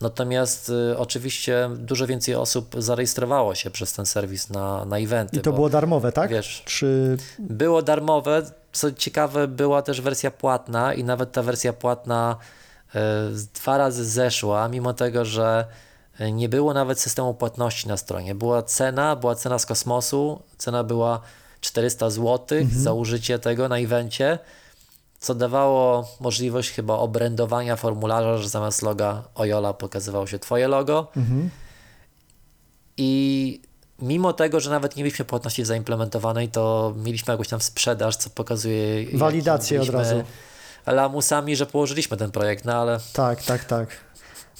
Natomiast y, oczywiście dużo więcej osób zarejestrowało się przez ten serwis na, na eventy. I to było darmowe, tak? Wiesz, Czy... Było darmowe. Co ciekawe, była też wersja płatna i nawet ta wersja płatna y, dwa razy zeszła, mimo tego, że nie było nawet systemu płatności na stronie. Była cena, była cena z kosmosu, cena była 400 zł mhm. za użycie tego na evencie, co dawało możliwość chyba obrędowania formularza, że zamiast loga Ojola pokazywało się Twoje logo. Mhm. I mimo tego, że nawet nie mieliśmy płatności zaimplementowanej, to mieliśmy jakąś tam sprzedaż, co pokazuje. Walidację od razu. Lamusami, że położyliśmy ten projekt, no ale. Tak, tak, tak.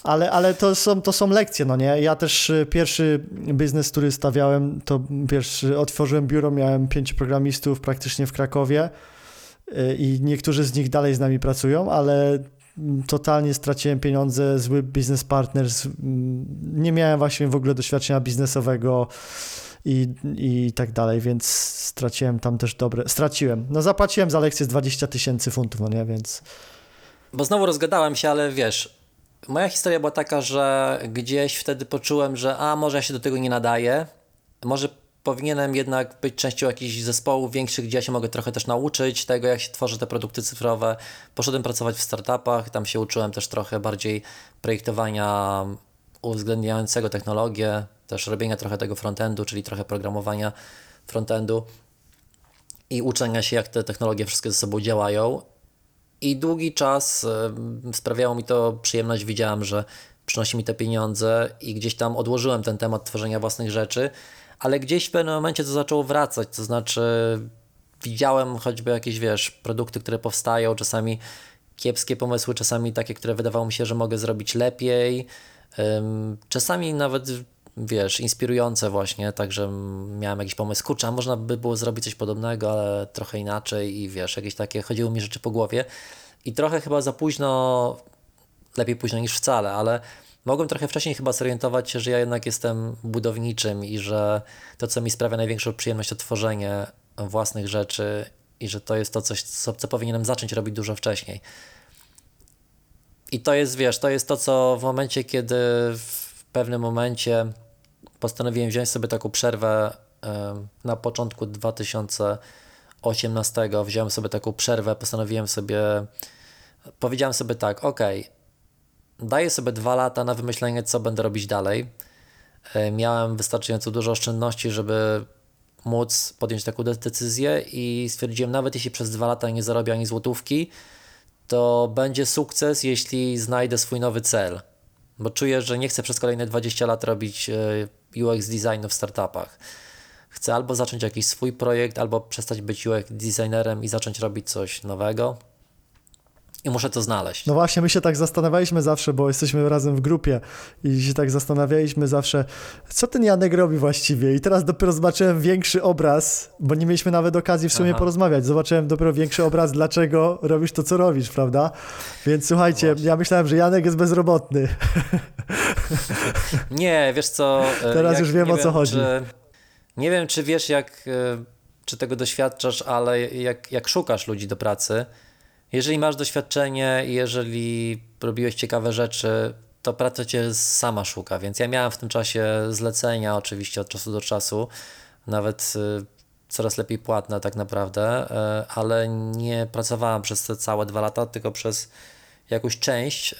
Ale, ale to, są, to są lekcje, no nie? Ja też y, pierwszy biznes, który stawiałem, to pierwszy, otworzyłem biuro, miałem pięciu programistów praktycznie w Krakowie i niektórzy z nich dalej z nami pracują, ale totalnie straciłem pieniądze, zły biznes partners, nie miałem właśnie w ogóle doświadczenia biznesowego i, i tak dalej, więc straciłem tam też dobre, straciłem. No zapłaciłem za lekcję z 20 tysięcy funtów, no nie, więc... Bo znowu rozgadałem się, ale wiesz, Moja historia była taka, że gdzieś wtedy poczułem, że a może ja się do tego nie nadaję, może powinienem jednak być częścią jakichś zespołów większych, gdzie ja się mogę trochę też nauczyć tego, jak się tworzy te produkty cyfrowe. Poszedłem pracować w startupach, tam się uczyłem też trochę bardziej projektowania uwzględniającego technologię, też robienia trochę tego frontendu, czyli trochę programowania frontendu i uczenia się, jak te technologie wszystkie ze sobą działają. I długi czas sprawiało mi to przyjemność, widziałem, że przynosi mi te pieniądze i gdzieś tam odłożyłem ten temat tworzenia własnych rzeczy, ale gdzieś w pewnym momencie to zaczęło wracać, to znaczy widziałem choćby jakieś, wiesz, produkty, które powstają, czasami kiepskie pomysły, czasami takie, które wydawało mi się, że mogę zrobić lepiej, czasami nawet wiesz, inspirujące właśnie, także miałem jakiś pomysł, kurczę, a można by było zrobić coś podobnego, ale trochę inaczej i wiesz, jakieś takie, chodziły mi rzeczy po głowie. I trochę chyba za późno, lepiej późno niż wcale, ale mogłem trochę wcześniej chyba zorientować się, że ja jednak jestem budowniczym i że to, co mi sprawia największą przyjemność, to tworzenie własnych rzeczy i że to jest to coś, co, co powinienem zacząć robić dużo wcześniej. I to jest, wiesz, to jest to, co w momencie, kiedy w pewnym momencie postanowiłem wziąć sobie taką przerwę na początku 2018 wziąłem sobie taką przerwę, postanowiłem sobie, powiedziałem sobie tak, ok, daję sobie dwa lata na wymyślenie, co będę robić dalej. E, miałem wystarczająco dużo oszczędności, żeby móc podjąć taką decyzję i stwierdziłem, nawet jeśli przez dwa lata nie zarobię ani złotówki, to będzie sukces, jeśli znajdę swój nowy cel. Bo czuję, że nie chcę przez kolejne 20 lat robić e, UX designu w startupach. Chcę albo zacząć jakiś swój projekt, albo przestać być UX designerem i zacząć robić coś nowego. I muszę to znaleźć. No właśnie, my się tak zastanawialiśmy zawsze, bo jesteśmy razem w grupie i się tak zastanawialiśmy zawsze, co ten Janek robi właściwie. I teraz dopiero zobaczyłem większy obraz, bo nie mieliśmy nawet okazji w sumie Aha. porozmawiać. Zobaczyłem dopiero większy obraz, dlaczego robisz to, co robisz, prawda? Więc słuchajcie, Właśnie. ja myślałem, że Janek jest bezrobotny. Nie, wiesz co. e, Teraz jak- już wiem, o co chodzi. Czy, nie wiem, czy wiesz, jak, e, czy tego doświadczasz, ale jak, jak szukasz ludzi do pracy, jeżeli masz doświadczenie i jeżeli robiłeś ciekawe rzeczy, to praca cię sama szuka. Więc ja miałem w tym czasie zlecenia, oczywiście od czasu do czasu, nawet e, coraz lepiej płatne tak naprawdę, e, ale nie pracowałem przez te całe dwa lata, tylko przez jakąś część.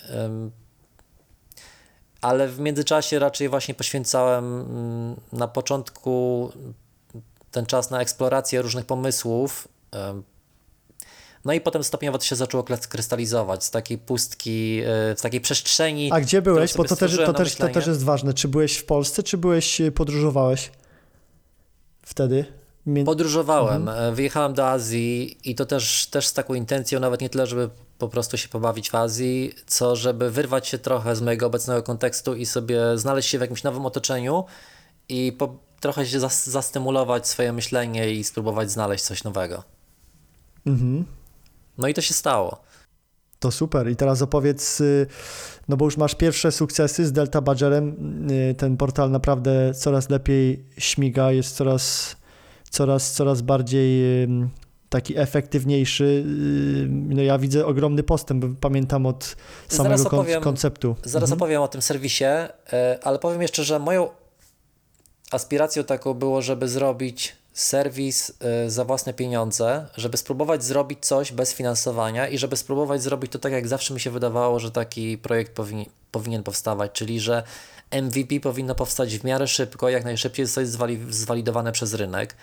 ale w międzyczasie raczej właśnie poświęcałem na początku ten czas na eksplorację różnych pomysłów. No i potem stopniowo to się zaczęło krystalizować z takiej pustki, z takiej przestrzeni. A gdzie byłeś? Bo to też, to, też, to też jest ważne. Czy byłeś w Polsce, czy byłeś, y, podróżowałeś wtedy? Mię- Podróżowałem, Mhm. e, wyjechałem do Azji i to też, też z taką intencją, nawet nie tyle, żeby po prostu się pobawić w Azji, co żeby wyrwać się trochę z mojego obecnego kontekstu i sobie znaleźć się w jakimś nowym otoczeniu i po, trochę się zas, zastymulować swoje myślenie i spróbować znaleźć coś nowego. Mhm. No i to się stało. To super. I teraz opowiedz, y, no bo już masz pierwsze sukcesy z Delta Badgerem. y, Ten portal naprawdę coraz lepiej śmiga, jest coraz, coraz, coraz bardziej taki efektywniejszy. Y, No ja widzę ogromny postęp, pamiętam od samego Zaraz opowiem- konceptu. Zaraz Mhm. opowiem o tym serwisie, ale powiem jeszcze, że moją aspiracją taką było, żeby zrobić serwis e, za własne pieniądze, żeby spróbować zrobić coś bez finansowania i żeby spróbować zrobić to tak, jak zawsze mi się wydawało, że taki projekt powinien, powinien powstawać, czyli że MVP powinno powstać w miarę szybko, jak najszybciej zostać zwali, zwalidowane przez rynek.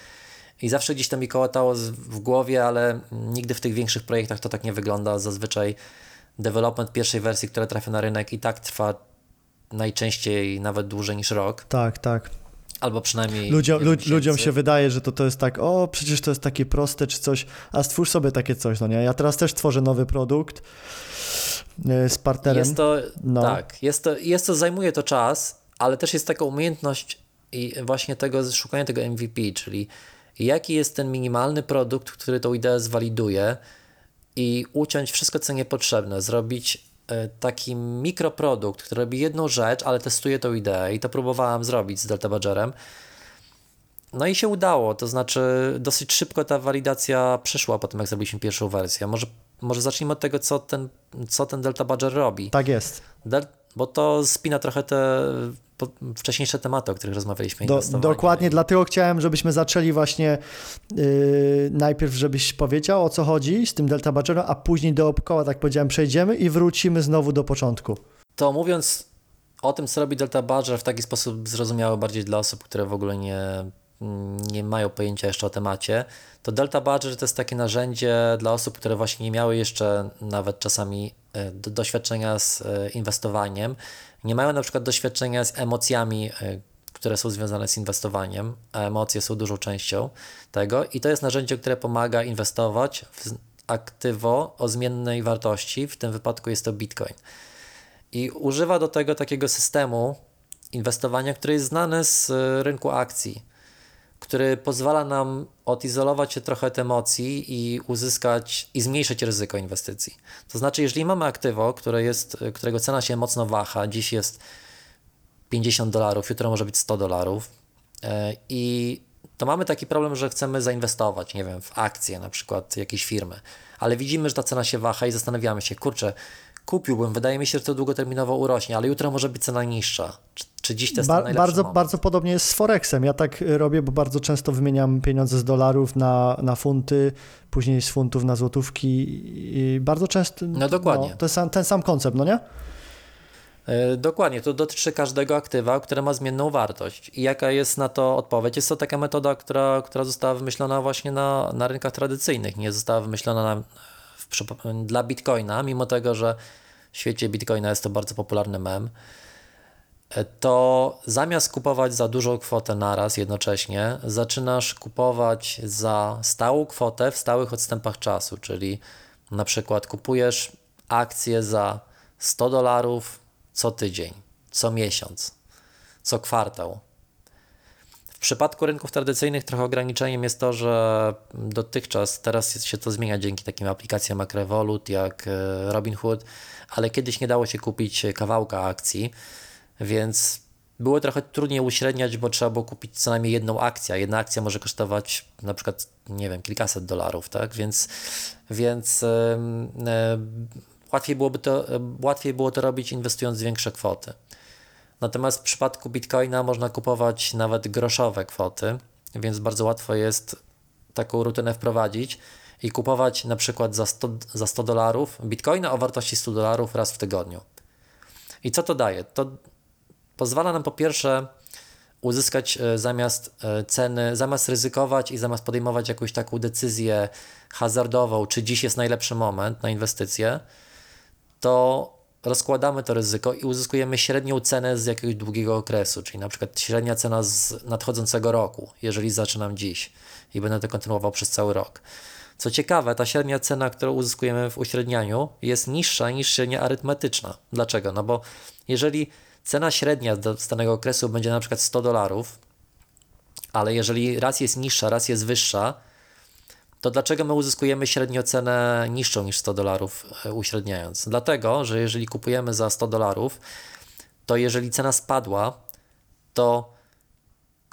I zawsze gdzieś to mi kołatało w głowie, ale nigdy w tych większych projektach to tak nie wygląda. Zazwyczaj development pierwszej wersji, która trafia na rynek i tak trwa najczęściej nawet dłużej niż rok, Tak, tak. Albo przynajmniej Ludziom, wiele lu- ludziom się wydaje, że to, to jest tak, o, przecież to jest takie proste czy coś, a stwórz sobie takie coś, no nie? Ja teraz też tworzę nowy produkt y, z partnerem. Jest to, No. tak, jest to, jest to, zajmuje to czas, ale też jest taka umiejętność i właśnie tego szukania tego MVP, czyli jaki jest ten minimalny produkt, który tą ideę zwaliduje i uciąć wszystko, co niepotrzebne, zrobić e, taki mikroprodukt, który robi jedną rzecz, ale testuje tą ideę i to próbowałem zrobić z Delta Badgerem. No i się udało, to znaczy dosyć szybko ta walidacja przyszła po tym, jak zrobiliśmy pierwszą wersję. Może, może zacznijmy od tego, co ten, co ten Delta Badger robi. Tak jest. Del, bo to spina trochę te wcześniejsze tematy, o których rozmawialiśmy. Do, dokładnie, dlatego chciałem, żebyśmy zaczęli właśnie yy, najpierw, żebyś powiedział o co chodzi z tym Delta Badgerem, a później dookoła, tak powiedziałem, przejdziemy i wrócimy znowu do początku. To mówiąc o tym, co robi Delta Badger w taki sposób zrozumiały bardziej dla osób, które w ogóle nie, nie mają pojęcia jeszcze o temacie, to Delta Badger to jest takie narzędzie dla osób, które właśnie nie miały jeszcze nawet czasami do, doświadczenia z e, inwestowaniem, nie mają na przykład doświadczenia z emocjami, e, które są związane z inwestowaniem, a emocje są dużą częścią tego i to jest narzędzie, które pomaga inwestować w aktywo o zmiennej wartości, w tym wypadku jest to Bitcoin. I używa do tego takiego systemu inwestowania, który jest znany z y, rynku akcji, który pozwala nam odizolować się trochę od emocji i uzyskać i zmniejszyć ryzyko inwestycji. To znaczy, jeżeli mamy aktywo, które jest, którego cena się mocno waha, dziś jest 50 dolarów, jutro może być 100 dolarów e, i to mamy taki problem, że chcemy zainwestować, nie wiem, w akcje na przykład jakiejś firmy, ale widzimy, że ta cena się waha i zastanawiamy się, kurczę, kupiłbym, wydaje mi się, że to długoterminowo urośnie, ale jutro może być cena niższa. Czy, czy dziś to jest Ba- ten bardzo, moment. bardzo podobnie jest z Forexem. Ja tak y, robię, bo bardzo często wymieniam pieniądze z dolarów na, na funty, później z funtów na złotówki i bardzo często... No dokładnie. No, to sam, ten sam koncept, no nie? E, Dokładnie, to dotyczy każdego aktywa, które ma zmienną wartość. I jaka jest na to odpowiedź? Jest to taka metoda, która, która została wymyślona właśnie na, na rynkach tradycyjnych, nie została wymyślona na, w, dla Bitcoina, mimo tego, że w świecie Bitcoina jest to bardzo popularny mem. To zamiast kupować za dużą kwotę naraz jednocześnie, zaczynasz kupować za stałą kwotę w stałych odstępach czasu, czyli na przykład kupujesz akcje za 100 dolarów co tydzień, co miesiąc, co kwartał. W przypadku rynków tradycyjnych trochę ograniczeniem jest to, że dotychczas, teraz się to zmienia dzięki takim aplikacjom jak Revolut, jak e, Robinhood, ale kiedyś nie dało się kupić kawałka akcji, więc było trochę trudniej uśredniać, bo trzeba było kupić co najmniej jedną akcję. Jedna akcja może kosztować na przykład, nie wiem, kilkaset dolarów, tak? Więc, więc em, e, łatwiej, byłoby to, łatwiej było to robić inwestując większe kwoty. Natomiast w przypadku Bitcoina można kupować nawet groszowe kwoty, więc bardzo łatwo jest taką rutynę wprowadzić i kupować na przykład za 100, za 100 dolarów Bitcoina o wartości 100 dolarów raz w tygodniu. I co to daje? To pozwala nam po pierwsze uzyskać e, zamiast e, ceny, zamiast ryzykować i zamiast podejmować jakąś taką decyzję hazardową, czy dziś jest najlepszy moment na inwestycje, to rozkładamy to ryzyko i uzyskujemy średnią cenę z jakiegoś długiego okresu, czyli na przykład średnia cena z nadchodzącego roku, jeżeli zaczynam dziś i będę to kontynuował przez cały rok. Co ciekawe, ta średnia cena, którą uzyskujemy w uśrednianiu, jest niższa niż średnia arytmetyczna. Dlaczego? No bo jeżeli cena średnia z danego okresu będzie na przykład 100 dolarów, ale jeżeli raz jest niższa, raz jest wyższa, to dlaczego my uzyskujemy średnio cenę niższą niż 100 dolarów e, uśredniając? Dlatego, że jeżeli kupujemy za 100 dolarów, to jeżeli cena spadła, to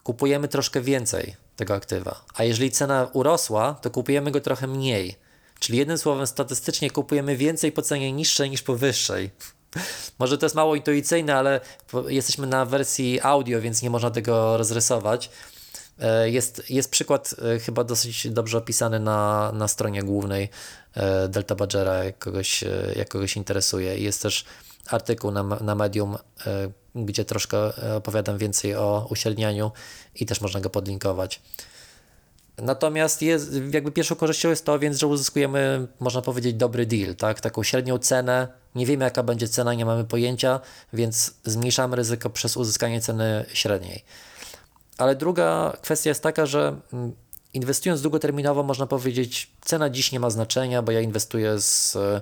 kupujemy troszkę więcej tego aktywa, a jeżeli cena urosła, to kupujemy go trochę mniej. Czyli jednym słowem, statystycznie kupujemy więcej po cenie niższej niż po wyższej. Może to jest mało intuicyjne, ale jesteśmy na wersji audio, więc nie można tego rozrysować. E, Jest, jest przykład e, chyba dosyć dobrze opisany na, na stronie głównej e, Delta Badgera, jak kogoś, jak kogoś interesuje. Jest też artykuł na, na Medium, gdzie troszkę opowiadam więcej o uśrednianiu i też można go podlinkować. Natomiast jest, jakby pierwszą korzyścią jest to, więc, że uzyskujemy, można powiedzieć, dobry deal, tak? Taką średnią cenę. Nie wiemy, jaka będzie cena, nie mamy pojęcia, więc zmniejszamy ryzyko przez uzyskanie ceny średniej. Ale druga kwestia jest taka, że mm, inwestując długoterminowo, można powiedzieć, cena dziś nie ma znaczenia, bo ja inwestuję z e,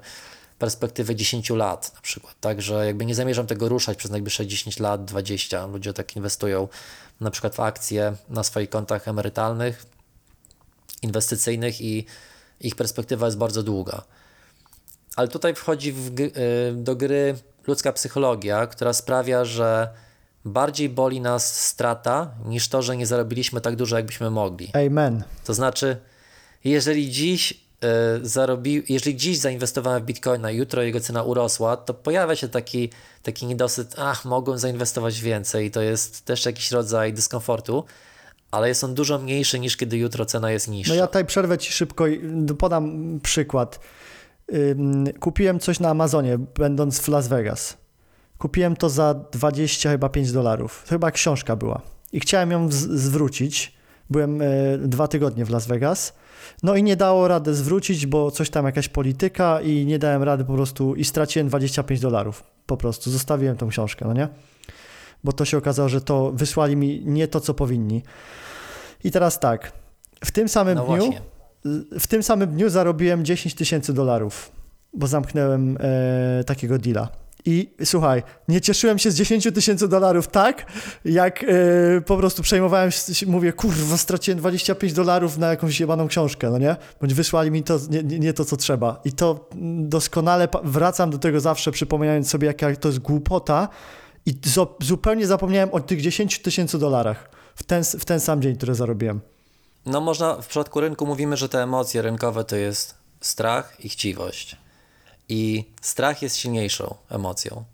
perspektywy 10 lat na przykład. Także jakby nie zamierzam tego ruszać przez najbliższe 10 lat, 20. Ludzie tak inwestują na przykład w akcje na swoich kontach emerytalnych, inwestycyjnych i ich perspektywa jest bardzo długa. Ale tutaj wchodzi w, y, do gry ludzka psychologia, która sprawia, że bardziej boli nas strata niż to, że nie zarobiliśmy tak dużo, jakbyśmy mogli. Amen. To znaczy, jeżeli dziś y, zarobi, jeżeli dziś zainwestowałem w Bitcoina, jutro jego cena urosła, to pojawia się taki, taki niedosyt, ach, mogłem zainwestować więcej. I to jest też jakiś rodzaj dyskomfortu, ale jest on dużo mniejszy niż kiedy jutro cena jest niższa. No ja tutaj przerwę Ci szybko i podam przykład. Kupiłem coś na Amazonie, będąc w Las Vegas. Kupiłem to za 20 chyba 5 dolarów. To chyba książka była. I chciałem ją zwrócić. Byłem e, dwa tygodnie w Las Vegas. No i nie dało rady zwrócić, bo coś tam jakaś polityka i nie dałem rady po prostu i straciłem 25 dolarów. Po prostu zostawiłem tą książkę, no nie? Bo to się okazało, że to wysłali mi nie to, co powinni. I teraz tak. W tym samym no dniu właśnie. W tym samym dniu zarobiłem 10 tysięcy dolarów, bo zamknąłem e, takiego deala. I słuchaj, nie cieszyłem się z 10 tysięcy dolarów tak, jak e, po prostu przejmowałem się, mówię, kurwa, straciłem 25 dolarów na jakąś jebaną książkę, no nie? Bądź wysłali mi to, nie, nie, to, co trzeba. I to doskonale wracam do tego zawsze, przypominając sobie, jaka to jest głupota i zupełnie zapomniałem o tych 10 tysięcy dolarach w ten, w ten sam dzień, który zarobiłem. No można, w przypadku rynku mówimy, że te emocje rynkowe to jest strach i chciwość. I strach jest silniejszą emocją.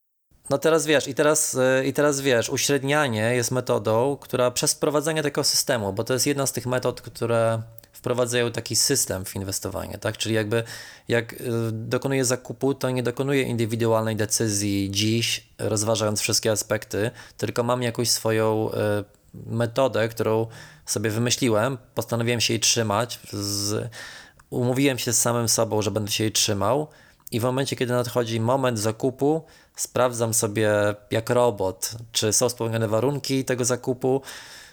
No teraz wiesz, i teraz, y, i teraz wiesz, uśrednianie jest metodą, która przez wprowadzenie takiego systemu, bo to jest jedna z tych metod, które wprowadzają taki system w inwestowanie, tak? Czyli jakby jak y, dokonuję zakupu, to nie dokonuję indywidualnej decyzji dziś, rozważając wszystkie aspekty, tylko mam jakąś swoją y, metodę, którą sobie wymyśliłem, postanowiłem się jej trzymać, z, umówiłem się z samym sobą, że będę się jej trzymał. I w momencie, kiedy nadchodzi moment zakupu, sprawdzam sobie jak robot, czy są spełnione warunki tego zakupu,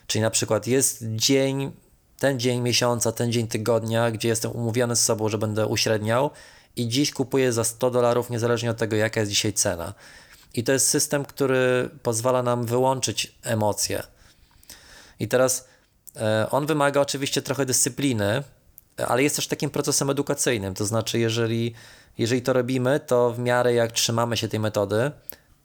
czyli na przykład jest dzień, ten dzień miesiąca, ten dzień tygodnia, gdzie jestem umówiony z sobą, że będę uśredniał. I dziś kupuję za 100 dolarów, niezależnie od tego, jaka jest dzisiaj cena. I to jest system, który pozwala nam wyłączyć emocje. I teraz e, on wymaga oczywiście trochę dyscypliny, ale jest też takim procesem edukacyjnym. To znaczy, jeżeli, jeżeli to robimy, to w miarę jak trzymamy się tej metody,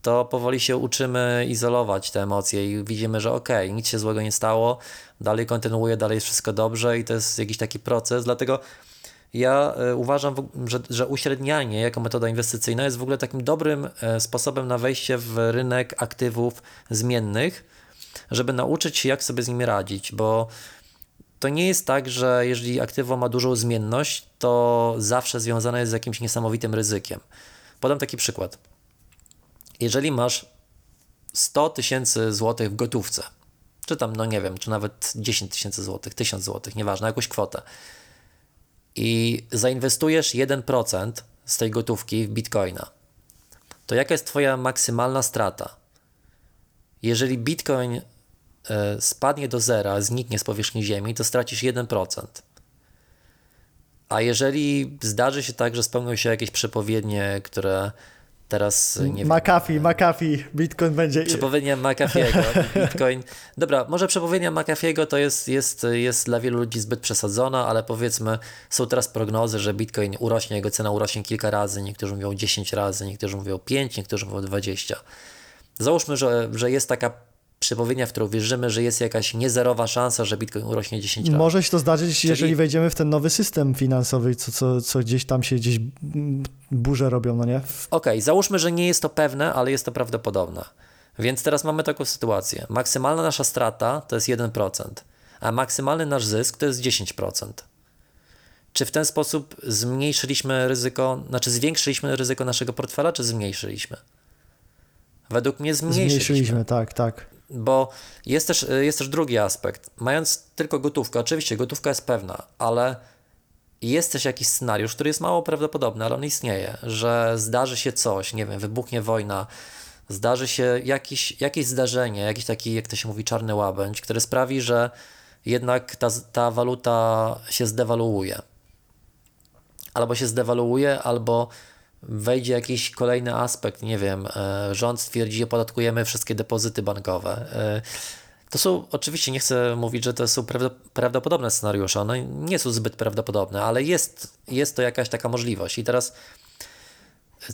to powoli się uczymy izolować te emocje i widzimy, że okej, okay, nic się złego nie stało, dalej kontynuuję, dalej jest wszystko dobrze i to jest jakiś taki proces. Dlatego ja e, uważam, że, że uśrednianie jako metoda inwestycyjna jest w ogóle takim dobrym e, sposobem na wejście w rynek aktywów zmiennych, żeby nauczyć się, jak sobie z nimi radzić, bo to nie jest tak, że jeżeli aktywo ma dużą zmienność, to zawsze związane jest z jakimś niesamowitym ryzykiem. Podam taki przykład. Jeżeli masz 100 tysięcy złotych w gotówce, czy tam, no nie wiem, czy nawet 10 tysięcy złotych, 1000 złotych, nieważne, jakąś kwotę, i zainwestujesz 1% z tej gotówki w bitcoina, to jaka jest Twoja maksymalna strata? Jeżeli bitcoin spadnie do zera, zniknie z powierzchni Ziemi, to stracisz 1%. A jeżeli zdarzy się tak, że spełnią się jakieś przepowiednie, które teraz nie wiem. McAfee, McAfee, Bitcoin będzie. Przepowiednia McAfee'ego, Bitcoin. Dobra, może przepowiednia McAfee'ego to jest, jest, jest dla wielu ludzi zbyt przesadzona, ale powiedzmy, są teraz prognozy, że Bitcoin urośnie, jego cena urośnie kilka razy. Niektórzy mówią 10 razy, niektórzy mówią 5, niektórzy mówią 20. Załóżmy, że, że jest taka przepowiednia, w którą wierzymy, że jest jakaś niezerowa szansa, że Bitcoin urośnie 10 razy. Może się to zdarzyć, Czyli... jeżeli wejdziemy w ten nowy system finansowy, co, co, co gdzieś tam się gdzieś burze robią, no nie? Okej, okay, załóżmy, że nie jest to pewne, ale jest to prawdopodobne. Więc teraz mamy taką sytuację. Maksymalna nasza strata to jest 1%, a maksymalny nasz zysk to jest 10%. Czy w ten sposób zmniejszyliśmy ryzyko, znaczy zwiększyliśmy ryzyko naszego portfela, czy zmniejszyliśmy? Według mnie zmniejszyliśmy. Zmniejszyliśmy, tak, tak. Bo jest też, jest też drugi aspekt. Mając tylko gotówkę, oczywiście gotówka jest pewna, ale jest też jakiś scenariusz, który jest mało prawdopodobny, ale on istnieje, że zdarzy się coś, nie wiem, wybuchnie wojna, zdarzy się jakiś, jakieś zdarzenie, jakiś taki, jak to się mówi, czarny łabędź, który sprawi, że jednak ta, ta waluta się zdewaluuje. Albo się zdewaluuje, albo wejdzie jakiś kolejny aspekt, nie wiem, e, rząd stwierdzi, opodatkujemy wszystkie depozyty bankowe. E, to są, oczywiście nie chcę mówić, że to są prawdopodobne scenariusze, one nie są zbyt prawdopodobne, ale jest, jest to jakaś taka możliwość. I teraz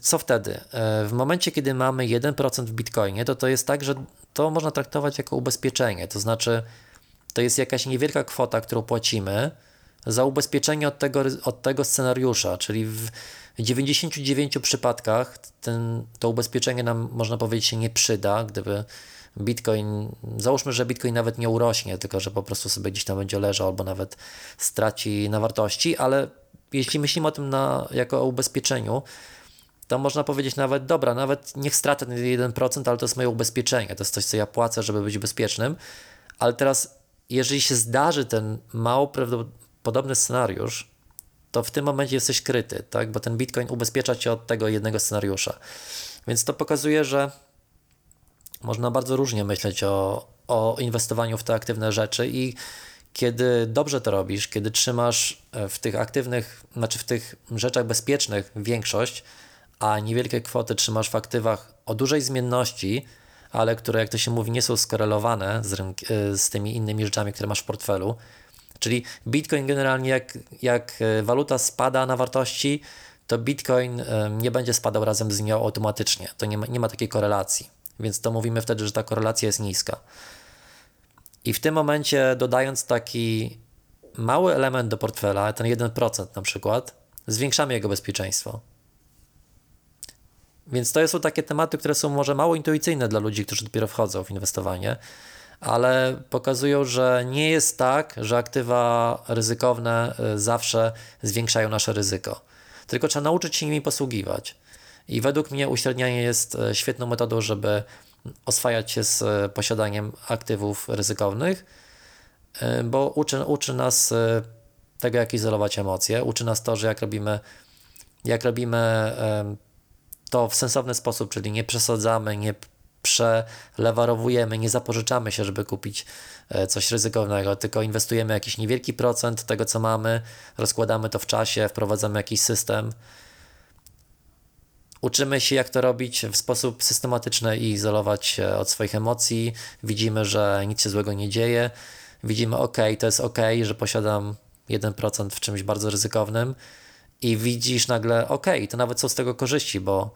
co wtedy? E, w momencie, kiedy mamy 1% w bitcoinie, to to jest tak, że to można traktować jako ubezpieczenie, to znaczy to jest jakaś niewielka kwota, którą płacimy za ubezpieczenie od tego, od tego scenariusza, czyli w, w 99 przypadkach ten, to ubezpieczenie nam, można powiedzieć, się nie przyda, gdyby Bitcoin, załóżmy, że Bitcoin nawet nie urośnie, tylko że po prostu sobie gdzieś tam będzie leżał albo nawet straci na wartości, ale jeśli myślimy o tym na, jako o ubezpieczeniu, to można powiedzieć nawet, dobra, nawet niech stracę ten 1%, ale to jest moje ubezpieczenie, to jest coś, co ja płacę, żeby być bezpiecznym, ale teraz, jeżeli się zdarzy ten mało prawdopodobny scenariusz, to w tym momencie jesteś kryty, tak? bo ten Bitcoin ubezpiecza cię od tego jednego scenariusza. Więc to pokazuje, że można bardzo różnie myśleć o, o inwestowaniu w te aktywne rzeczy i kiedy dobrze to robisz, kiedy trzymasz e, w tych aktywnych, znaczy w tych rzeczach bezpiecznych większość, a niewielkie kwoty trzymasz w aktywach o dużej zmienności, ale które, jak to się mówi, nie są skorelowane z, rynk- e, z tymi innymi rzeczami, które masz w portfelu, Czyli Bitcoin generalnie jak, jak e, waluta spada na wartości, to Bitcoin e, nie będzie spadał razem z nią automatycznie. To nie ma, nie ma takiej korelacji. Więc to mówimy wtedy, że ta korelacja jest niska. I w tym momencie dodając taki mały element do portfela, ten 1% na przykład, zwiększamy jego bezpieczeństwo. Więc to są takie tematy, które są może mało intuicyjne dla ludzi, którzy dopiero wchodzą w inwestowanie, ale pokazują, że nie jest tak, że aktywa ryzykowne y, zawsze zwiększają nasze ryzyko. Tylko trzeba nauczyć się nimi posługiwać. I według mnie uśrednianie jest y, świetną metodą, żeby oswajać się z y, posiadaniem aktywów ryzykownych, bo uczy, uczy nas tego, jak izolować emocje, uczy nas to, że jak robimy, jak robimy to w sensowny sposób, czyli nie przesadzamy, nie przelewarowujemy, nie zapożyczamy się, żeby kupić e, coś ryzykownego, tylko inwestujemy jakiś niewielki procent tego, co mamy, rozkładamy to w czasie, wprowadzamy jakiś system. Uczymy się, jak to robić w sposób systematyczny i izolować się od swoich emocji. Widzimy, że nic się złego nie dzieje. Widzimy, ok, to jest ok, że posiadam 1% w czymś bardzo ryzykownym i widzisz nagle, ok, to nawet są z tego korzyści, bo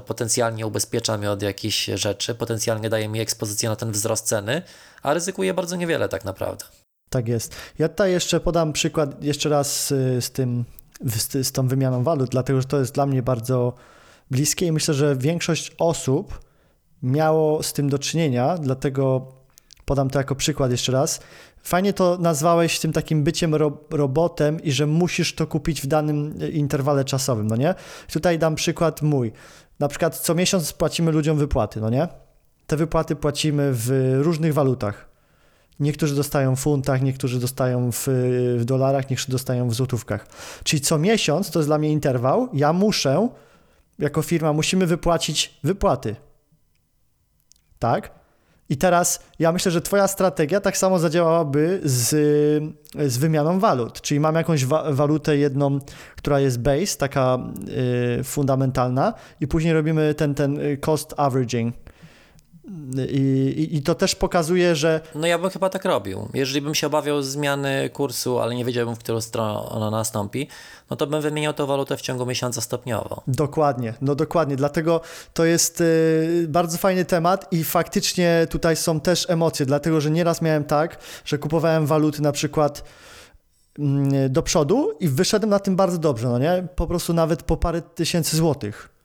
to potencjalnie ubezpiecza mnie od jakichś rzeczy, potencjalnie daje mi ekspozycję na ten wzrost ceny, a ryzykuję bardzo niewiele tak naprawdę. Tak jest. Ja tutaj jeszcze podam przykład jeszcze raz z tym, z, z tą wymianą walut, dlatego że to jest dla mnie bardzo bliskie i myślę, że większość osób miało z tym do czynienia, dlatego podam to jako przykład jeszcze raz. Fajnie to nazwałeś tym takim byciem ro robotem i że musisz to kupić w danym interwale czasowym, no nie? Tutaj dam przykład mój. Na przykład co miesiąc płacimy ludziom wypłaty, no nie? Te wypłaty płacimy w różnych walutach. Niektórzy dostają w funtach, niektórzy dostają w, w dolarach, niektórzy dostają w złotówkach. Czyli co miesiąc, to jest dla mnie interwał, ja muszę, jako firma, musimy wypłacić wypłaty. Tak? I teraz ja myślę, że Twoja strategia tak samo zadziałałaby z, z wymianą walut. Czyli mam jakąś wa walutę jedną, która jest base, taka y, fundamentalna, i później robimy ten, ten y, cost averaging. I, i, to też pokazuje, że. No ja bym chyba tak robił. Jeżeli bym się obawiał zmiany kursu, ale nie wiedziałbym, w którą stronę ona nastąpi, no to bym wymieniał tę walutę w ciągu miesiąca stopniowo. Dokładnie, no dokładnie. Dlatego to jest y, bardzo fajny temat i faktycznie tutaj są też emocje, dlatego że nieraz miałem tak, że kupowałem waluty na przykład mm, do przodu i wyszedłem na tym bardzo dobrze, no nie? Po prostu nawet po parę tysięcy złotych.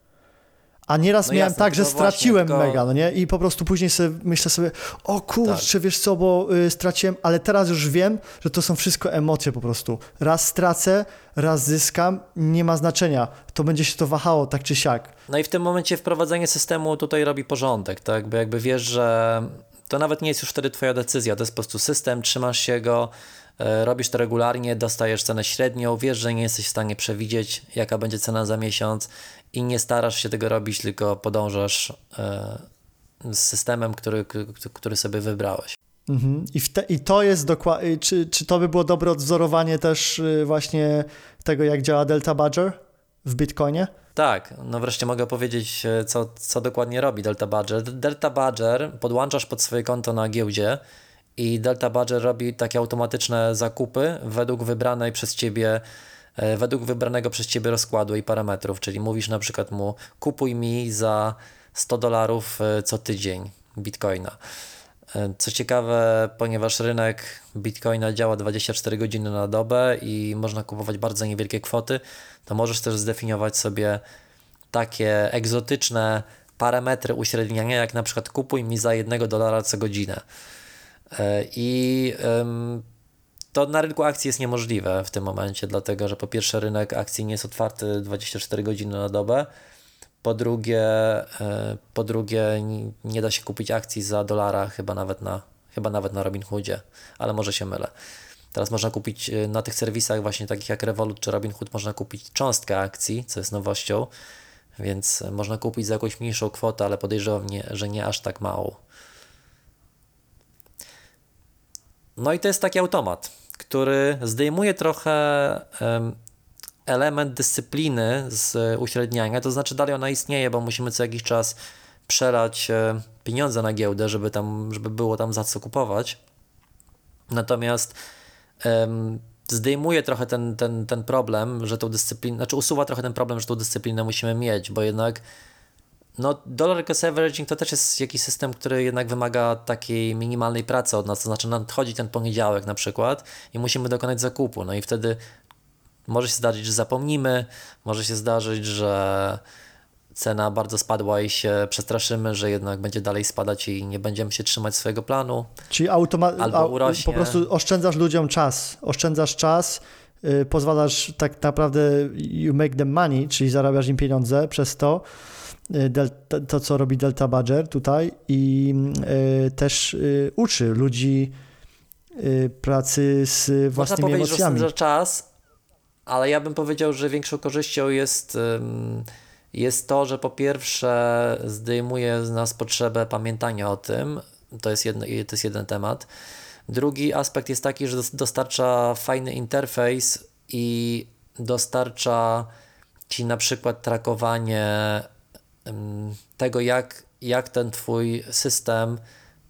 A nieraz no miałem jasne, tak, że straciłem właśnie, mega, no nie? I po prostu później sobie myślę sobie, o kurczę, tak. wiesz co, bo y, straciłem, ale teraz już wiem, że to są wszystko emocje po prostu. Raz stracę, raz zyskam, nie ma znaczenia. To będzie się to wahało tak czy siak. No i w tym momencie wprowadzenie systemu tutaj robi porządek, tak? Bo jakby wiesz, że to nawet nie jest już wtedy twoja decyzja, to jest po prostu system, trzymasz się go, robisz to regularnie, dostajesz cenę średnią, wiesz, że nie jesteś w stanie przewidzieć, jaka będzie cena za miesiąc i nie starasz się tego robić, tylko podążasz e, z systemem, który, który sobie wybrałeś. Mhm. I, te, I to jest dokładnie, czy, czy to by było dobre odwzorowanie też y, właśnie tego, jak działa Delta Badger w Bitcoinie? Tak, no wreszcie mogę powiedzieć, e, co, co dokładnie robi Delta Badger. Delta Badger podłączasz pod swoje konto na giełdzie i Delta Badger robi takie automatyczne zakupy według wybranej przez ciebie e, według wybranego przez ciebie rozkładu i parametrów, czyli mówisz na przykład mu kupuj mi za 100 dolarów e, co tydzień bitcoina. E, co ciekawe, ponieważ rynek bitcoina działa 24 godziny na dobę i można kupować bardzo niewielkie kwoty, to możesz też zdefiniować sobie takie egzotyczne parametry uśredniania, jak na przykład kupuj mi za 1 dolara co godzinę. E, I to na rynku akcji jest niemożliwe w tym momencie, dlatego że po pierwsze rynek akcji nie jest otwarty 24 godziny na dobę, po drugie, e, po drugie nie da się kupić akcji za dolara chyba nawet na, chyba nawet na Robinhoodzie, ale może się mylę. Teraz można kupić e, na tych serwisach właśnie takich jak Revolut czy Robinhood można kupić cząstkę akcji, co jest nowością, więc można kupić za jakąś mniejszą kwotę, ale podejrzewam, że nie aż tak małą. No i to jest taki automat, który zdejmuje trochę element dyscypliny z uśredniania, to znaczy dalej ona istnieje, bo musimy co jakiś czas przelać e, pieniądze na giełdę, żeby tam, żeby było tam za co kupować. Natomiast zdejmuje trochę ten, ten, ten problem, że tą dyscyplinę, znaczy usuwa trochę ten problem, że tą dyscyplinę musimy mieć, bo jednak no, dollar cost averaging to też jest jakiś system, który jednak wymaga takiej minimalnej pracy od nas, to znaczy nadchodzi ten poniedziałek na przykład i musimy dokonać zakupu, no i wtedy może się zdarzyć, że zapomnimy, może się zdarzyć, że cena bardzo spadła i się przestraszymy, że jednak będzie dalej spadać i nie będziemy się trzymać swojego planu. Czyli automa- Albo urośnie. po prostu oszczędzasz ludziom czas. Oszczędzasz czas, y, pozwalasz tak naprawdę you make them money, czyli zarabiasz im pieniądze przez to, y, del- to, co robi Delta Badger tutaj i y, też y, uczy ludzi y, pracy z Można własnymi powiedzieć, że emocjami. oszczędza czas, ale ja bym powiedział, że większą korzyścią jest, jest to, że po pierwsze zdejmuje z nas potrzebę pamiętania o tym. To jest, jedno, to jest jeden temat. Drugi aspekt jest taki, że dos- dostarcza fajny interfejs i dostarcza ci na przykład trakowanie tego, jak, jak ten twój system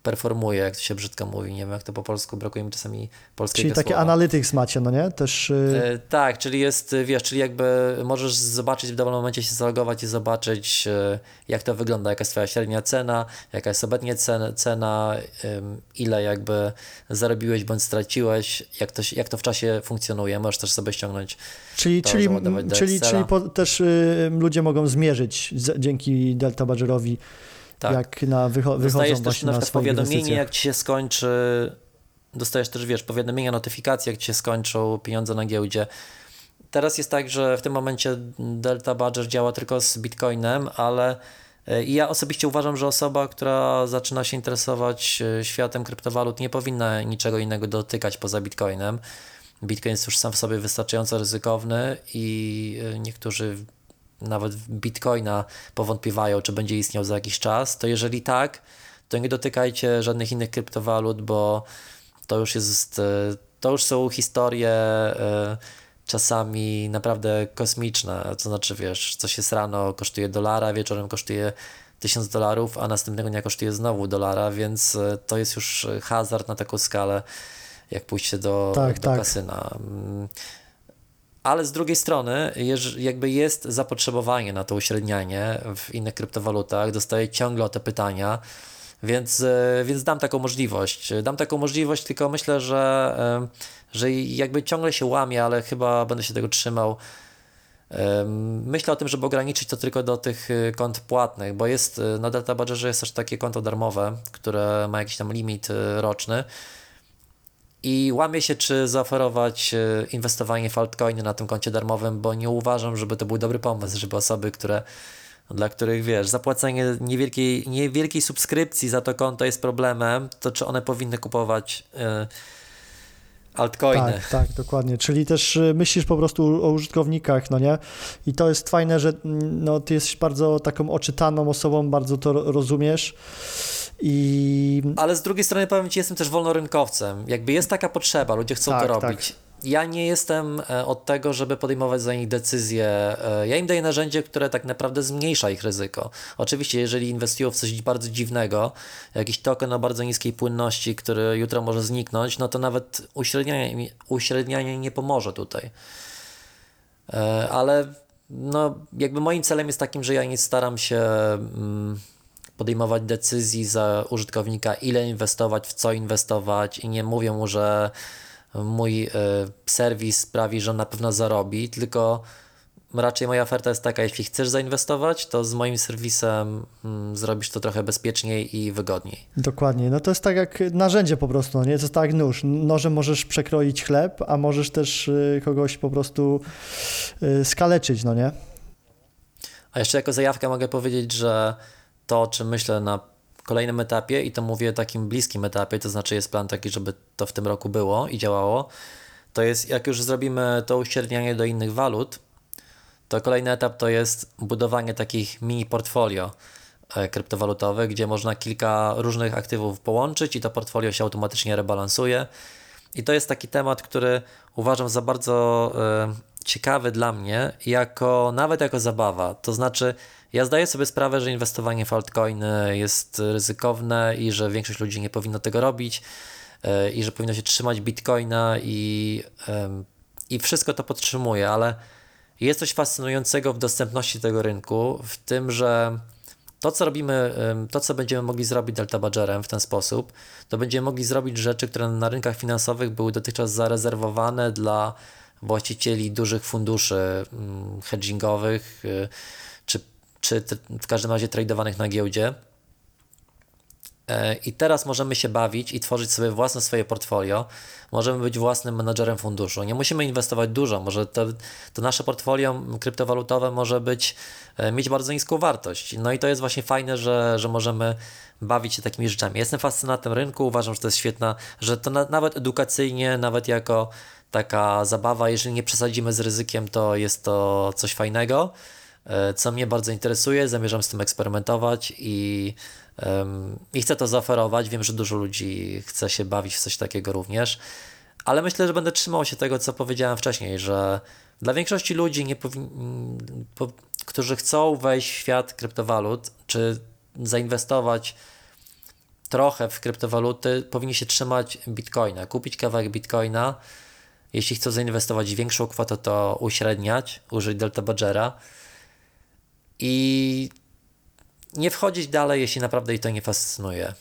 performuje, jak to się brzydko mówi. Nie wiem, jak to po polsku, brakuje mi czasami polskiego Czyli takie słowa. analytics macie, no nie? Też y, E, Tak, czyli jest, wiesz, czyli jakby możesz zobaczyć w dowolnym momencie się zalogować i zobaczyć, e, jak to wygląda, jaka jest twoja średnia cena, jaka jest obecnie cena, cena em, ile jakby zarobiłeś bądź straciłeś, jak to, jak to w czasie funkcjonuje. Możesz też sobie ściągnąć Czyli, to czyli, czyli, Excela. czyli po, też y, ludzie mogą zmierzyć z, dzięki Delta Badgerowi, tak. jak na wycho- Dostajesz też właśnie na na, przykład powiadomienie, jak ci się skończy. Dostajesz też, wiesz, powiadomienia, notyfikacje, jak ci się skończą pieniądze na giełdzie. Teraz jest tak, że w tym momencie Delta Badger działa tylko z Bitcoinem, ale e, ja osobiście uważam, że osoba, która zaczyna się interesować e, światem kryptowalut, nie powinna niczego innego dotykać poza Bitcoinem. Bitcoin jest już sam w sobie wystarczająco ryzykowny i e, niektórzy nawet Bitcoina powątpiewają, czy będzie istniał za jakiś czas, to jeżeli tak, to nie dotykajcie żadnych innych kryptowalut, bo to już jest, e, to już są historie e, czasami naprawdę kosmiczne, to znaczy wiesz, coś jest rano kosztuje dolara, wieczorem kosztuje 1000 dolarów, a następnego dnia kosztuje znowu dolara, więc e, to jest już hazard na taką skalę, jak pójście do, Tak, do tak. kasyna. Ale z drugiej strony, jakby jest zapotrzebowanie na to uśrednianie w innych kryptowalutach, dostaję ciągle o te pytania, więc, e, więc dam taką możliwość. Dam taką możliwość, tylko myślę, że, e, że jakby ciągle się łamie, ale chyba będę się tego trzymał. Myślę o tym, żeby ograniczyć to tylko do tych y, kont płatnych, bo jest na Delta Badgerze jest też takie konto darmowe, które ma jakiś tam limit roczny. I łamie się, czy zaoferować y, inwestowanie w altcoiny na tym koncie darmowym, bo nie uważam, żeby to był dobry pomysł, żeby osoby, które, dla których wiesz, zapłacenie niewielkiej, niewielkiej subskrypcji za to konto jest problemem, to czy one powinny kupować y, altcoiny. Tak, tak, dokładnie. Czyli też y, myślisz po prostu o użytkownikach, no nie? I to jest fajne, że mm, no, ty jesteś bardzo taką oczytaną osobą, bardzo to ro- rozumiesz i Ale z drugiej strony powiem Ci, jestem też wolnorynkowcem. Jakby jest taka potrzeba, ludzie chcą Tak, to tak. robić. Ja nie jestem e, od tego, żeby podejmować za nich decyzje. E, Ja im daję narzędzie, które tak naprawdę zmniejsza ich ryzyko. Oczywiście, jeżeli inwestują w coś bardzo dziwnego, jakiś token o bardzo niskiej płynności, który jutro może zniknąć, no to nawet uśrednianie, uśrednianie nie pomoże tutaj. E, Ale no, jakby moim celem jest takim, że ja nie staram się mm, podejmować decyzji za użytkownika, ile inwestować, w co inwestować i nie mówię mu, że mój y, serwis sprawi, że on na pewno zarobi, tylko raczej moja oferta jest taka, jeśli chcesz zainwestować, to z moim serwisem mm, zrobisz to trochę bezpieczniej i wygodniej. dokładnie. No to jest tak jak narzędzie po prostu, no nie? To jest tak jak nóż. Nożem możesz przekroić chleb, a możesz też y, kogoś po prostu y, skaleczyć, no nie? A jeszcze jako zajawkę mogę powiedzieć, że to, o czym myślę na kolejnym etapie, i to mówię takim bliskim etapie, to znaczy jest plan taki, żeby to w tym roku było i działało, to jest jak już zrobimy to uśrednianie do innych walut, to kolejny etap to jest budowanie takich mini portfolio e, kryptowalutowych, gdzie można kilka różnych aktywów połączyć i to portfolio się automatycznie rebalansuje. I to jest taki temat, który uważam za bardzo e, ciekawy dla mnie, jako nawet jako zabawa. To znaczy, ja zdaję sobie sprawę, że inwestowanie w altcoiny jest ryzykowne i że większość ludzi nie powinno tego robić e, i że powinno się trzymać bitcoina i, i wszystko to podtrzymuje, ale jest coś fascynującego w dostępności tego rynku, w tym, że to, co robimy, to, co będziemy mogli zrobić Delta Badgerem w ten sposób, to będziemy mogli zrobić rzeczy, które na rynkach finansowych były dotychczas zarezerwowane dla właścicieli dużych funduszy ym, hedgingowych, y, czy w każdym razie tradowanych na giełdzie. E, I teraz możemy się bawić i tworzyć sobie własne swoje portfolio. Możemy być własnym menadżerem funduszu. Nie musimy inwestować dużo. Może to, to nasze portfolio kryptowalutowe może być, e, mieć bardzo niską wartość. No i to jest właśnie fajne, że, że możemy bawić się takimi rzeczami. Jestem fascynatem rynku, uważam, że to jest świetna, że to na, nawet edukacyjnie, nawet jako taka zabawa, jeżeli nie przesadzimy z ryzykiem, to jest to coś fajnego, co mnie bardzo interesuje. Zamierzam z tym eksperymentować i i chcę to zaoferować. Wiem, że dużo ludzi chce się bawić w coś takiego również, ale myślę, że będę trzymał się tego, co powiedziałem wcześniej, że dla większości ludzi, nie po, którzy chcą wejść w świat kryptowalut, czy zainwestować trochę w kryptowaluty, powinni się trzymać bitcoina, kupić kawałek bitcoina. Jeśli chcą zainwestować większą kwotę, to uśredniać, użyć Delta Badgera i nie wchodzić dalej, jeśli naprawdę ich to nie fascynuje.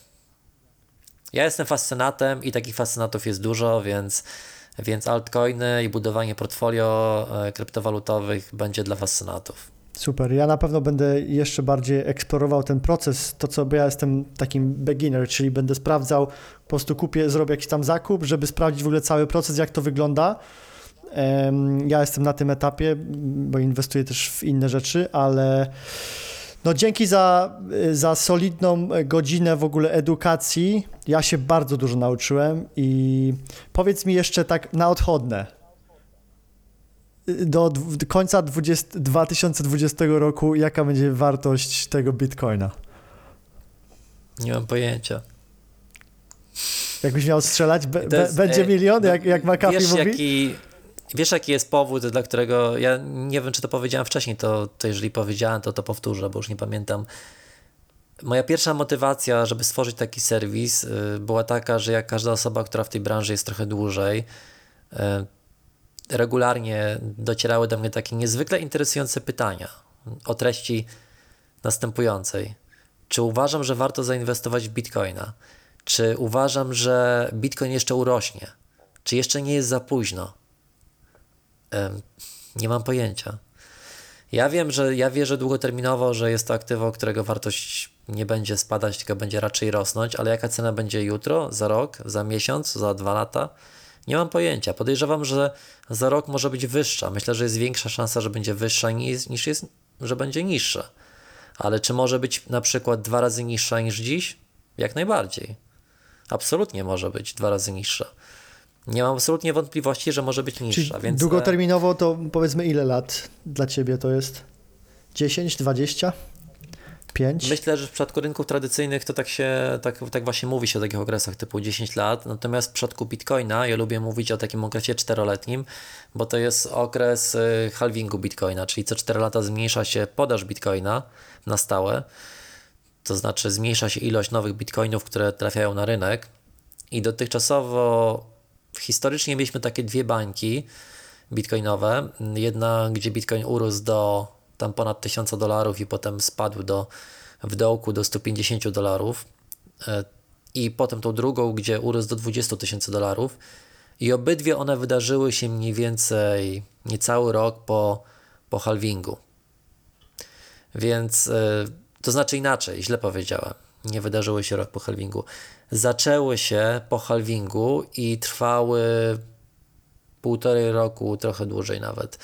Ja jestem fascynatem i takich fascynatów jest dużo, więc, więc altcoiny i budowanie portfolio e, kryptowalutowych będzie dla fascynatów. Super. Ja na pewno będę jeszcze bardziej eksplorował ten proces, to co, ja jestem takim beginner, czyli będę sprawdzał, po prostu kupię, zrobię jakiś tam zakup, żeby sprawdzić w ogóle cały proces, jak to wygląda. Ja jestem na tym etapie, bo inwestuję też w inne rzeczy, ale no dzięki za, za solidną godzinę w ogóle edukacji. Ja się bardzo dużo nauczyłem i powiedz mi jeszcze tak na odchodne. Do, do końca 20, 2020 roku, jaka będzie wartość tego bitcoina? Nie mam pojęcia. Jakbyś miał strzelać, be, jest, będzie milion, jak, jak McAfee wiesz, mówi? Jaki, Wiesz, jaki jest powód, dla którego ja nie wiem, czy to powiedziałem wcześniej, to, to jeżeli powiedziałem, to to powtórzę, bo już nie pamiętam. Moja pierwsza motywacja, żeby stworzyć taki serwis, y, była taka, że jak każda osoba, która w tej branży jest trochę dłużej, y, regularnie docierały do mnie takie niezwykle interesujące pytania o treści następującej. Czy uważam, że warto zainwestować w bitcoina? Czy uważam, że bitcoin jeszcze urośnie? Czy jeszcze nie jest za późno? Nie mam pojęcia. Ja wiem, że ja wierzę długoterminowo, że jest to aktywo, którego wartość nie będzie spadać, tylko będzie raczej rosnąć, ale jaka cena będzie jutro, za rok, za miesiąc, za dwa lata? Nie mam pojęcia. Podejrzewam, że za rok może być wyższa. Myślę, że jest większa szansa, że będzie wyższa niż, niż jest, że będzie niższa. Ale czy może być na przykład dwa razy niższa niż dziś? Jak najbardziej. Absolutnie może być dwa razy niższa. Nie mam absolutnie wątpliwości, że może być niższa. Czyli więc... Długoterminowo to powiedzmy ile lat dla Ciebie to jest? 10, 20? 5? Myślę, że w przypadku rynków tradycyjnych to tak się, tak, tak właśnie mówi się o takich okresach typu 10 lat, natomiast w przypadku Bitcoina ja lubię mówić o takim okresie czteroletnim, bo to jest okres y, halvingu Bitcoina, czyli co 4 lata zmniejsza się podaż Bitcoina na stałe, to znaczy zmniejsza się ilość nowych Bitcoinów, które trafiają na rynek i dotychczasowo historycznie mieliśmy takie dwie bańki bitcoinowe. Jedna, gdzie bitcoin urósł do tam ponad 1000 dolarów i potem spadł do, w dołku do 150 dolarów. E, I potem tą drugą, gdzie urósł do 20 tysięcy dolarów. I obydwie one wydarzyły się mniej więcej niecały rok po, po halvingu. Więc e, to znaczy inaczej, źle powiedziałem. Nie wydarzyły się rok po halvingu zaczęły się po halvingu i trwały półtorej roku, trochę dłużej nawet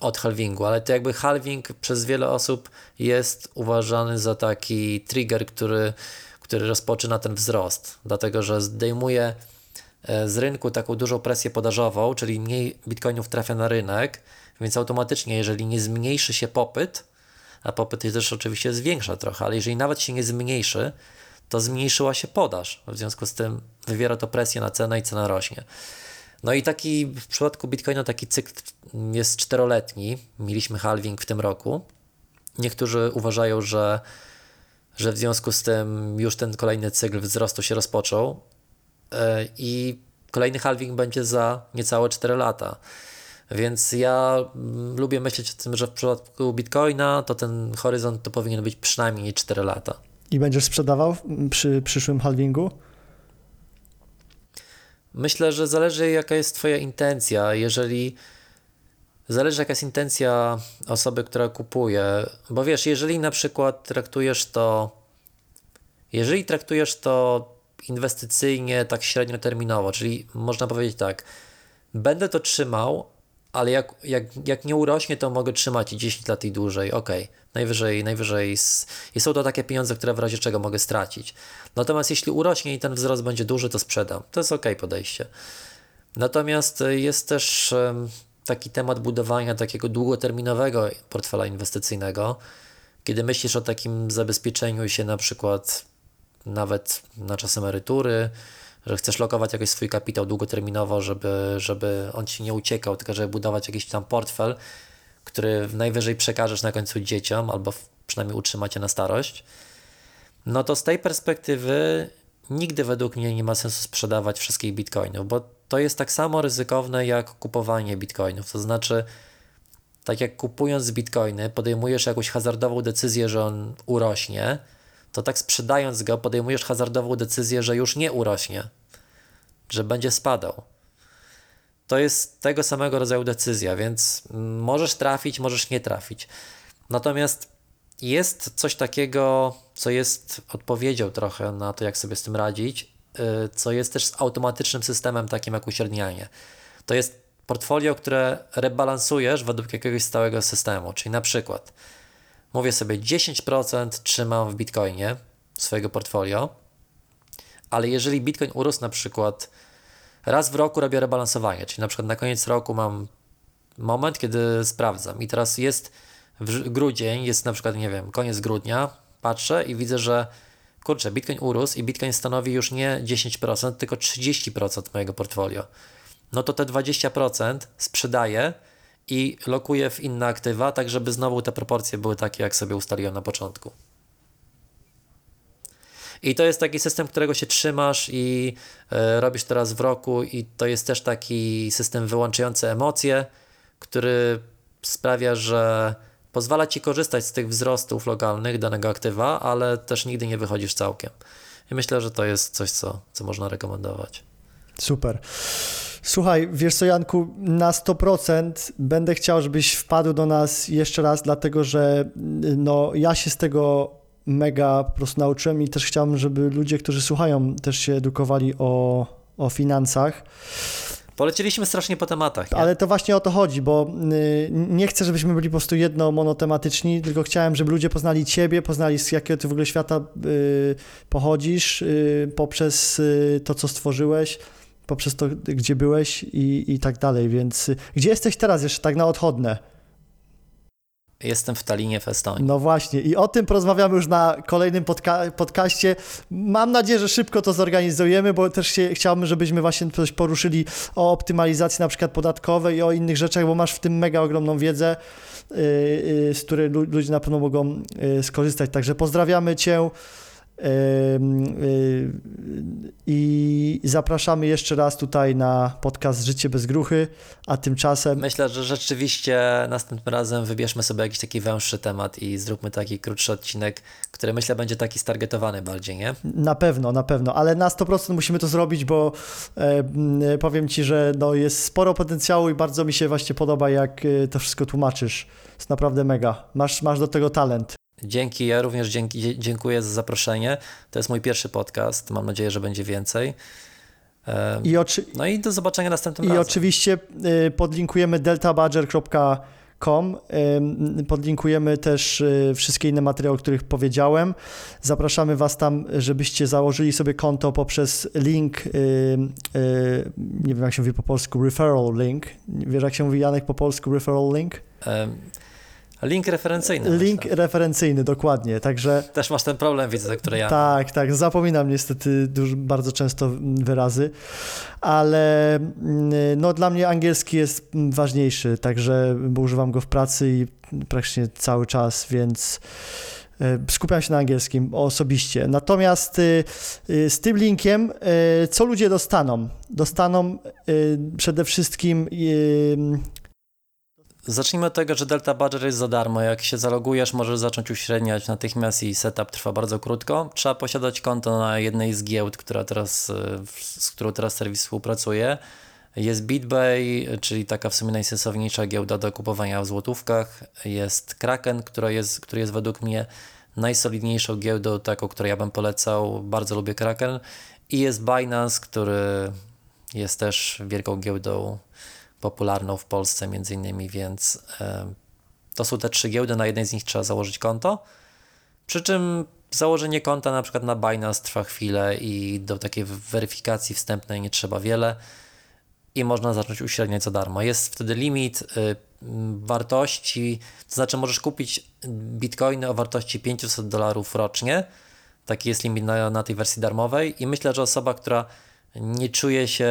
od halvingu, ale to jakby halving przez wiele osób jest uważany za taki trigger, który, który rozpoczyna ten wzrost, dlatego że zdejmuje e, z rynku taką dużą presję podażową, czyli mniej bitcoinów trafia na rynek, więc automatycznie, jeżeli nie zmniejszy się popyt, a popyt też oczywiście zwiększa trochę, ale jeżeli nawet się nie zmniejszy, to zmniejszyła się podaż. W związku z tym wywiera to presję na cenę i cena rośnie. No i taki w przypadku Bitcoina taki cykl jest czteroletni. Mieliśmy halving w tym roku. Niektórzy uważają, że, że w związku z tym już ten kolejny cykl wzrostu się rozpoczął e, i kolejny halving będzie za niecałe 4 lata. Więc ja mm, lubię myśleć o tym, że w przypadku Bitcoina to ten horyzont to powinien być przynajmniej 4 lata. I będziesz sprzedawał przy przyszłym halvingu? Myślę, że zależy jaka jest Twoja intencja. Jeżeli Zależy jaka jest intencja osoby, która kupuje, bo wiesz, jeżeli na przykład traktujesz to, jeżeli traktujesz to inwestycyjnie, tak średnioterminowo, czyli można powiedzieć tak, będę to trzymał, ale jak, jak, jak nie urośnie, to mogę trzymać i 10 lat i dłużej, ok, najwyżej, najwyżej i są to takie pieniądze, które w razie czego mogę stracić. Natomiast jeśli urośnie i ten wzrost będzie duży, to sprzedam. To jest ok podejście. Natomiast y, jest też taki temat budowania takiego długoterminowego portfela inwestycyjnego, kiedy myślisz o takim zabezpieczeniu się na przykład nawet na czas emerytury, że chcesz lokować jakiś swój kapitał długoterminowo, żeby, żeby on ci nie uciekał, tylko żeby budować jakiś tam portfel, który najwyżej przekażesz na końcu dzieciom, albo przynajmniej utrzymacie na starość. No to z tej perspektywy nigdy według mnie nie ma sensu sprzedawać wszystkich bitcoinów, bo to jest tak samo ryzykowne jak kupowanie bitcoinów. To znaczy, tak jak kupując bitcoiny, podejmujesz jakąś hazardową decyzję, że on urośnie, to tak sprzedając go, podejmujesz hazardową decyzję, że już nie urośnie, że będzie spadał. To jest tego samego rodzaju decyzja, więc możesz trafić, możesz nie trafić. Natomiast jest coś takiego, co jest odpowiedzią trochę na to, jak sobie z tym radzić, yy, co jest też z automatycznym systemem takim jak uśrednianie. To jest portfolio, które rebalansujesz według jakiegoś stałego systemu, czyli na przykład mówię sobie 10% trzymam w Bitcoinie swojego portfolio, ale jeżeli Bitcoin urósł na przykład raz w roku robię rebalansowanie, czyli na przykład na koniec roku mam moment, kiedy sprawdzam i teraz jest grudzień, jest na przykład, nie wiem, koniec grudnia, patrzę i widzę, że kurczę, Bitcoin urósł i Bitcoin stanowi już nie 10%, tylko 30% mojego portfolio. No to te 20% sprzedaję i lokuję w inne aktywa, tak żeby znowu te proporcje były takie, jak sobie ustaliłem na początku. I to jest taki system, którego się trzymasz i e, robisz teraz w roku, i to jest też taki system wyłączający emocje, który sprawia, że pozwala ci korzystać z tych wzrostów lokalnych danego aktywa, ale też nigdy nie wychodzisz całkiem. I myślę, że to jest coś, co, co można rekomendować. Super. Słuchaj, wiesz co, Janku, na 100% będę chciał, żebyś wpadł do nas jeszcze raz, dlatego że no, ja się z tego mega po prostu nauczyłem i też chciałbym, żeby ludzie, którzy słuchają, też się edukowali o, o finansach. Polecieliśmy strasznie po tematach. Nie? Ale to właśnie o to chodzi, bo y, nie chcę, żebyśmy byli po prostu jedno monotematyczni, tylko chciałem, żeby ludzie poznali Ciebie, poznali z jakiego Ty w ogóle świata y, pochodzisz y, poprzez to, co stworzyłeś, poprzez to, gdzie byłeś i, i tak dalej, więc gdzie jesteś teraz jeszcze tak na odchodne? Jestem w Talinie w Estonii. No właśnie i o tym porozmawiamy już na kolejnym podca podcaście. Mam nadzieję, że szybko to zorganizujemy, bo też się, chciałbym, żebyśmy właśnie coś poruszyli o optymalizacji na przykład podatkowej i o innych rzeczach, bo masz w tym mega ogromną wiedzę, yy, yy, z której lu ludzie na pewno mogą yy, skorzystać. Także pozdrawiamy Cię. I zapraszamy jeszcze raz tutaj na podcast Życie bez gruchy, a tymczasem. Myślę, że rzeczywiście następnym razem wybierzmy sobie jakiś taki węższy temat i zróbmy taki krótszy odcinek, który myślę będzie taki stargetowany bardziej, nie? Na pewno, na pewno, ale na 100% musimy to zrobić, bo e, powiem Ci, że no, jest sporo potencjału i bardzo mi się właśnie podoba, jak to wszystko tłumaczysz. Jest naprawdę mega. Masz, masz do tego talent. Dzięki, ja również dzięki, dziękuję za zaproszenie. To jest mój pierwszy podcast. Mam nadzieję, że będzie więcej. I oczy... No i do zobaczenia następnym I razem. I oczywiście podlinkujemy deltabadger.com. Podlinkujemy też wszystkie inne materiały, o których powiedziałem. Zapraszamy Was tam, żebyście założyli sobie konto poprzez link, nie wiem jak się mówi po polsku, referral link. Wiesz jak się mówi Janek po polsku referral link? Um. Link referencyjny. Link myślę. referencyjny, dokładnie. Także. Też masz ten problem, widzę, który ja. Tak, tak. Zapominam niestety dużo, bardzo często wyrazy, ale no, dla mnie angielski jest ważniejszy, także bo używam go w pracy i praktycznie cały czas, więc skupiam się na angielskim osobiście. Natomiast z tym linkiem, co ludzie dostaną? Dostaną przede wszystkim Zacznijmy od tego, że Delta Badger jest za darmo. Jak się zalogujesz, możesz zacząć uśredniać natychmiast i setup trwa bardzo krótko. Trzeba posiadać konto na jednej z giełd, która teraz, z którą teraz serwis współpracuje. Jest BitBay, czyli taka w sumie najsensowniejsza giełda do kupowania w złotówkach. Jest Kraken, która jest, który jest według mnie najsolidniejszą giełdą, taką, którą ja bym polecał. Bardzo lubię Kraken. I jest Binance, który jest też wielką giełdą popularną w Polsce między innymi, więc e, to są te trzy giełdy, na jednej z nich trzeba założyć konto. Przy czym założenie konta na przykład na Binance trwa chwilę i do takiej weryfikacji wstępnej nie trzeba wiele i można zacząć uśredniać za darmo. Jest wtedy limit y, wartości, to znaczy możesz kupić bitcoiny o wartości 500 dolarów rocznie. Taki jest limit na, na tej wersji darmowej i myślę, że osoba, która nie czuje się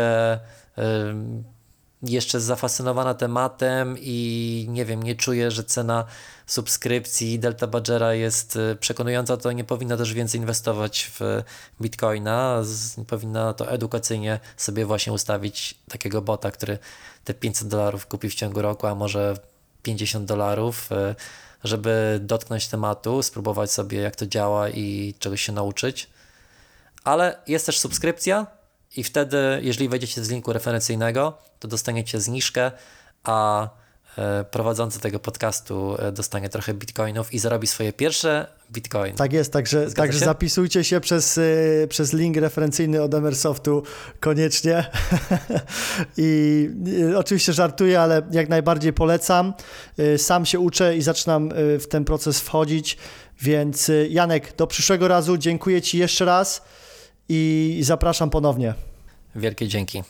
jeszcze zafascynowana tematem i nie wiem, nie czuje, że cena subskrypcji Delta Badgera jest y, przekonująca, to nie powinna też więcej inwestować w Bitcoina. Powinna to edukacyjnie sobie właśnie ustawić takiego bota, który te 500 dolarów kupi w ciągu roku, a może 50 dolarów, y, żeby dotknąć tematu, spróbować sobie jak to działa i czegoś się nauczyć. Ale jest też subskrypcja i wtedy, jeżeli wejdziecie z linku referencyjnego, to dostaniecie zniżkę, a e, prowadzący tego podcastu e, dostanie trochę bitcoinów i zarobi swoje pierwsze bitcoiny. Tak jest, także, Zgadza także się? zapisujcie się przez, y, przez link referencyjny od Emersoftu koniecznie. I oczywiście żartuję, ale jak najbardziej polecam. Sam się uczę i zaczynam w ten proces wchodzić, więc Janek, do przyszłego razu dziękuję Ci jeszcze raz i zapraszam ponownie. Wielkie dzięki.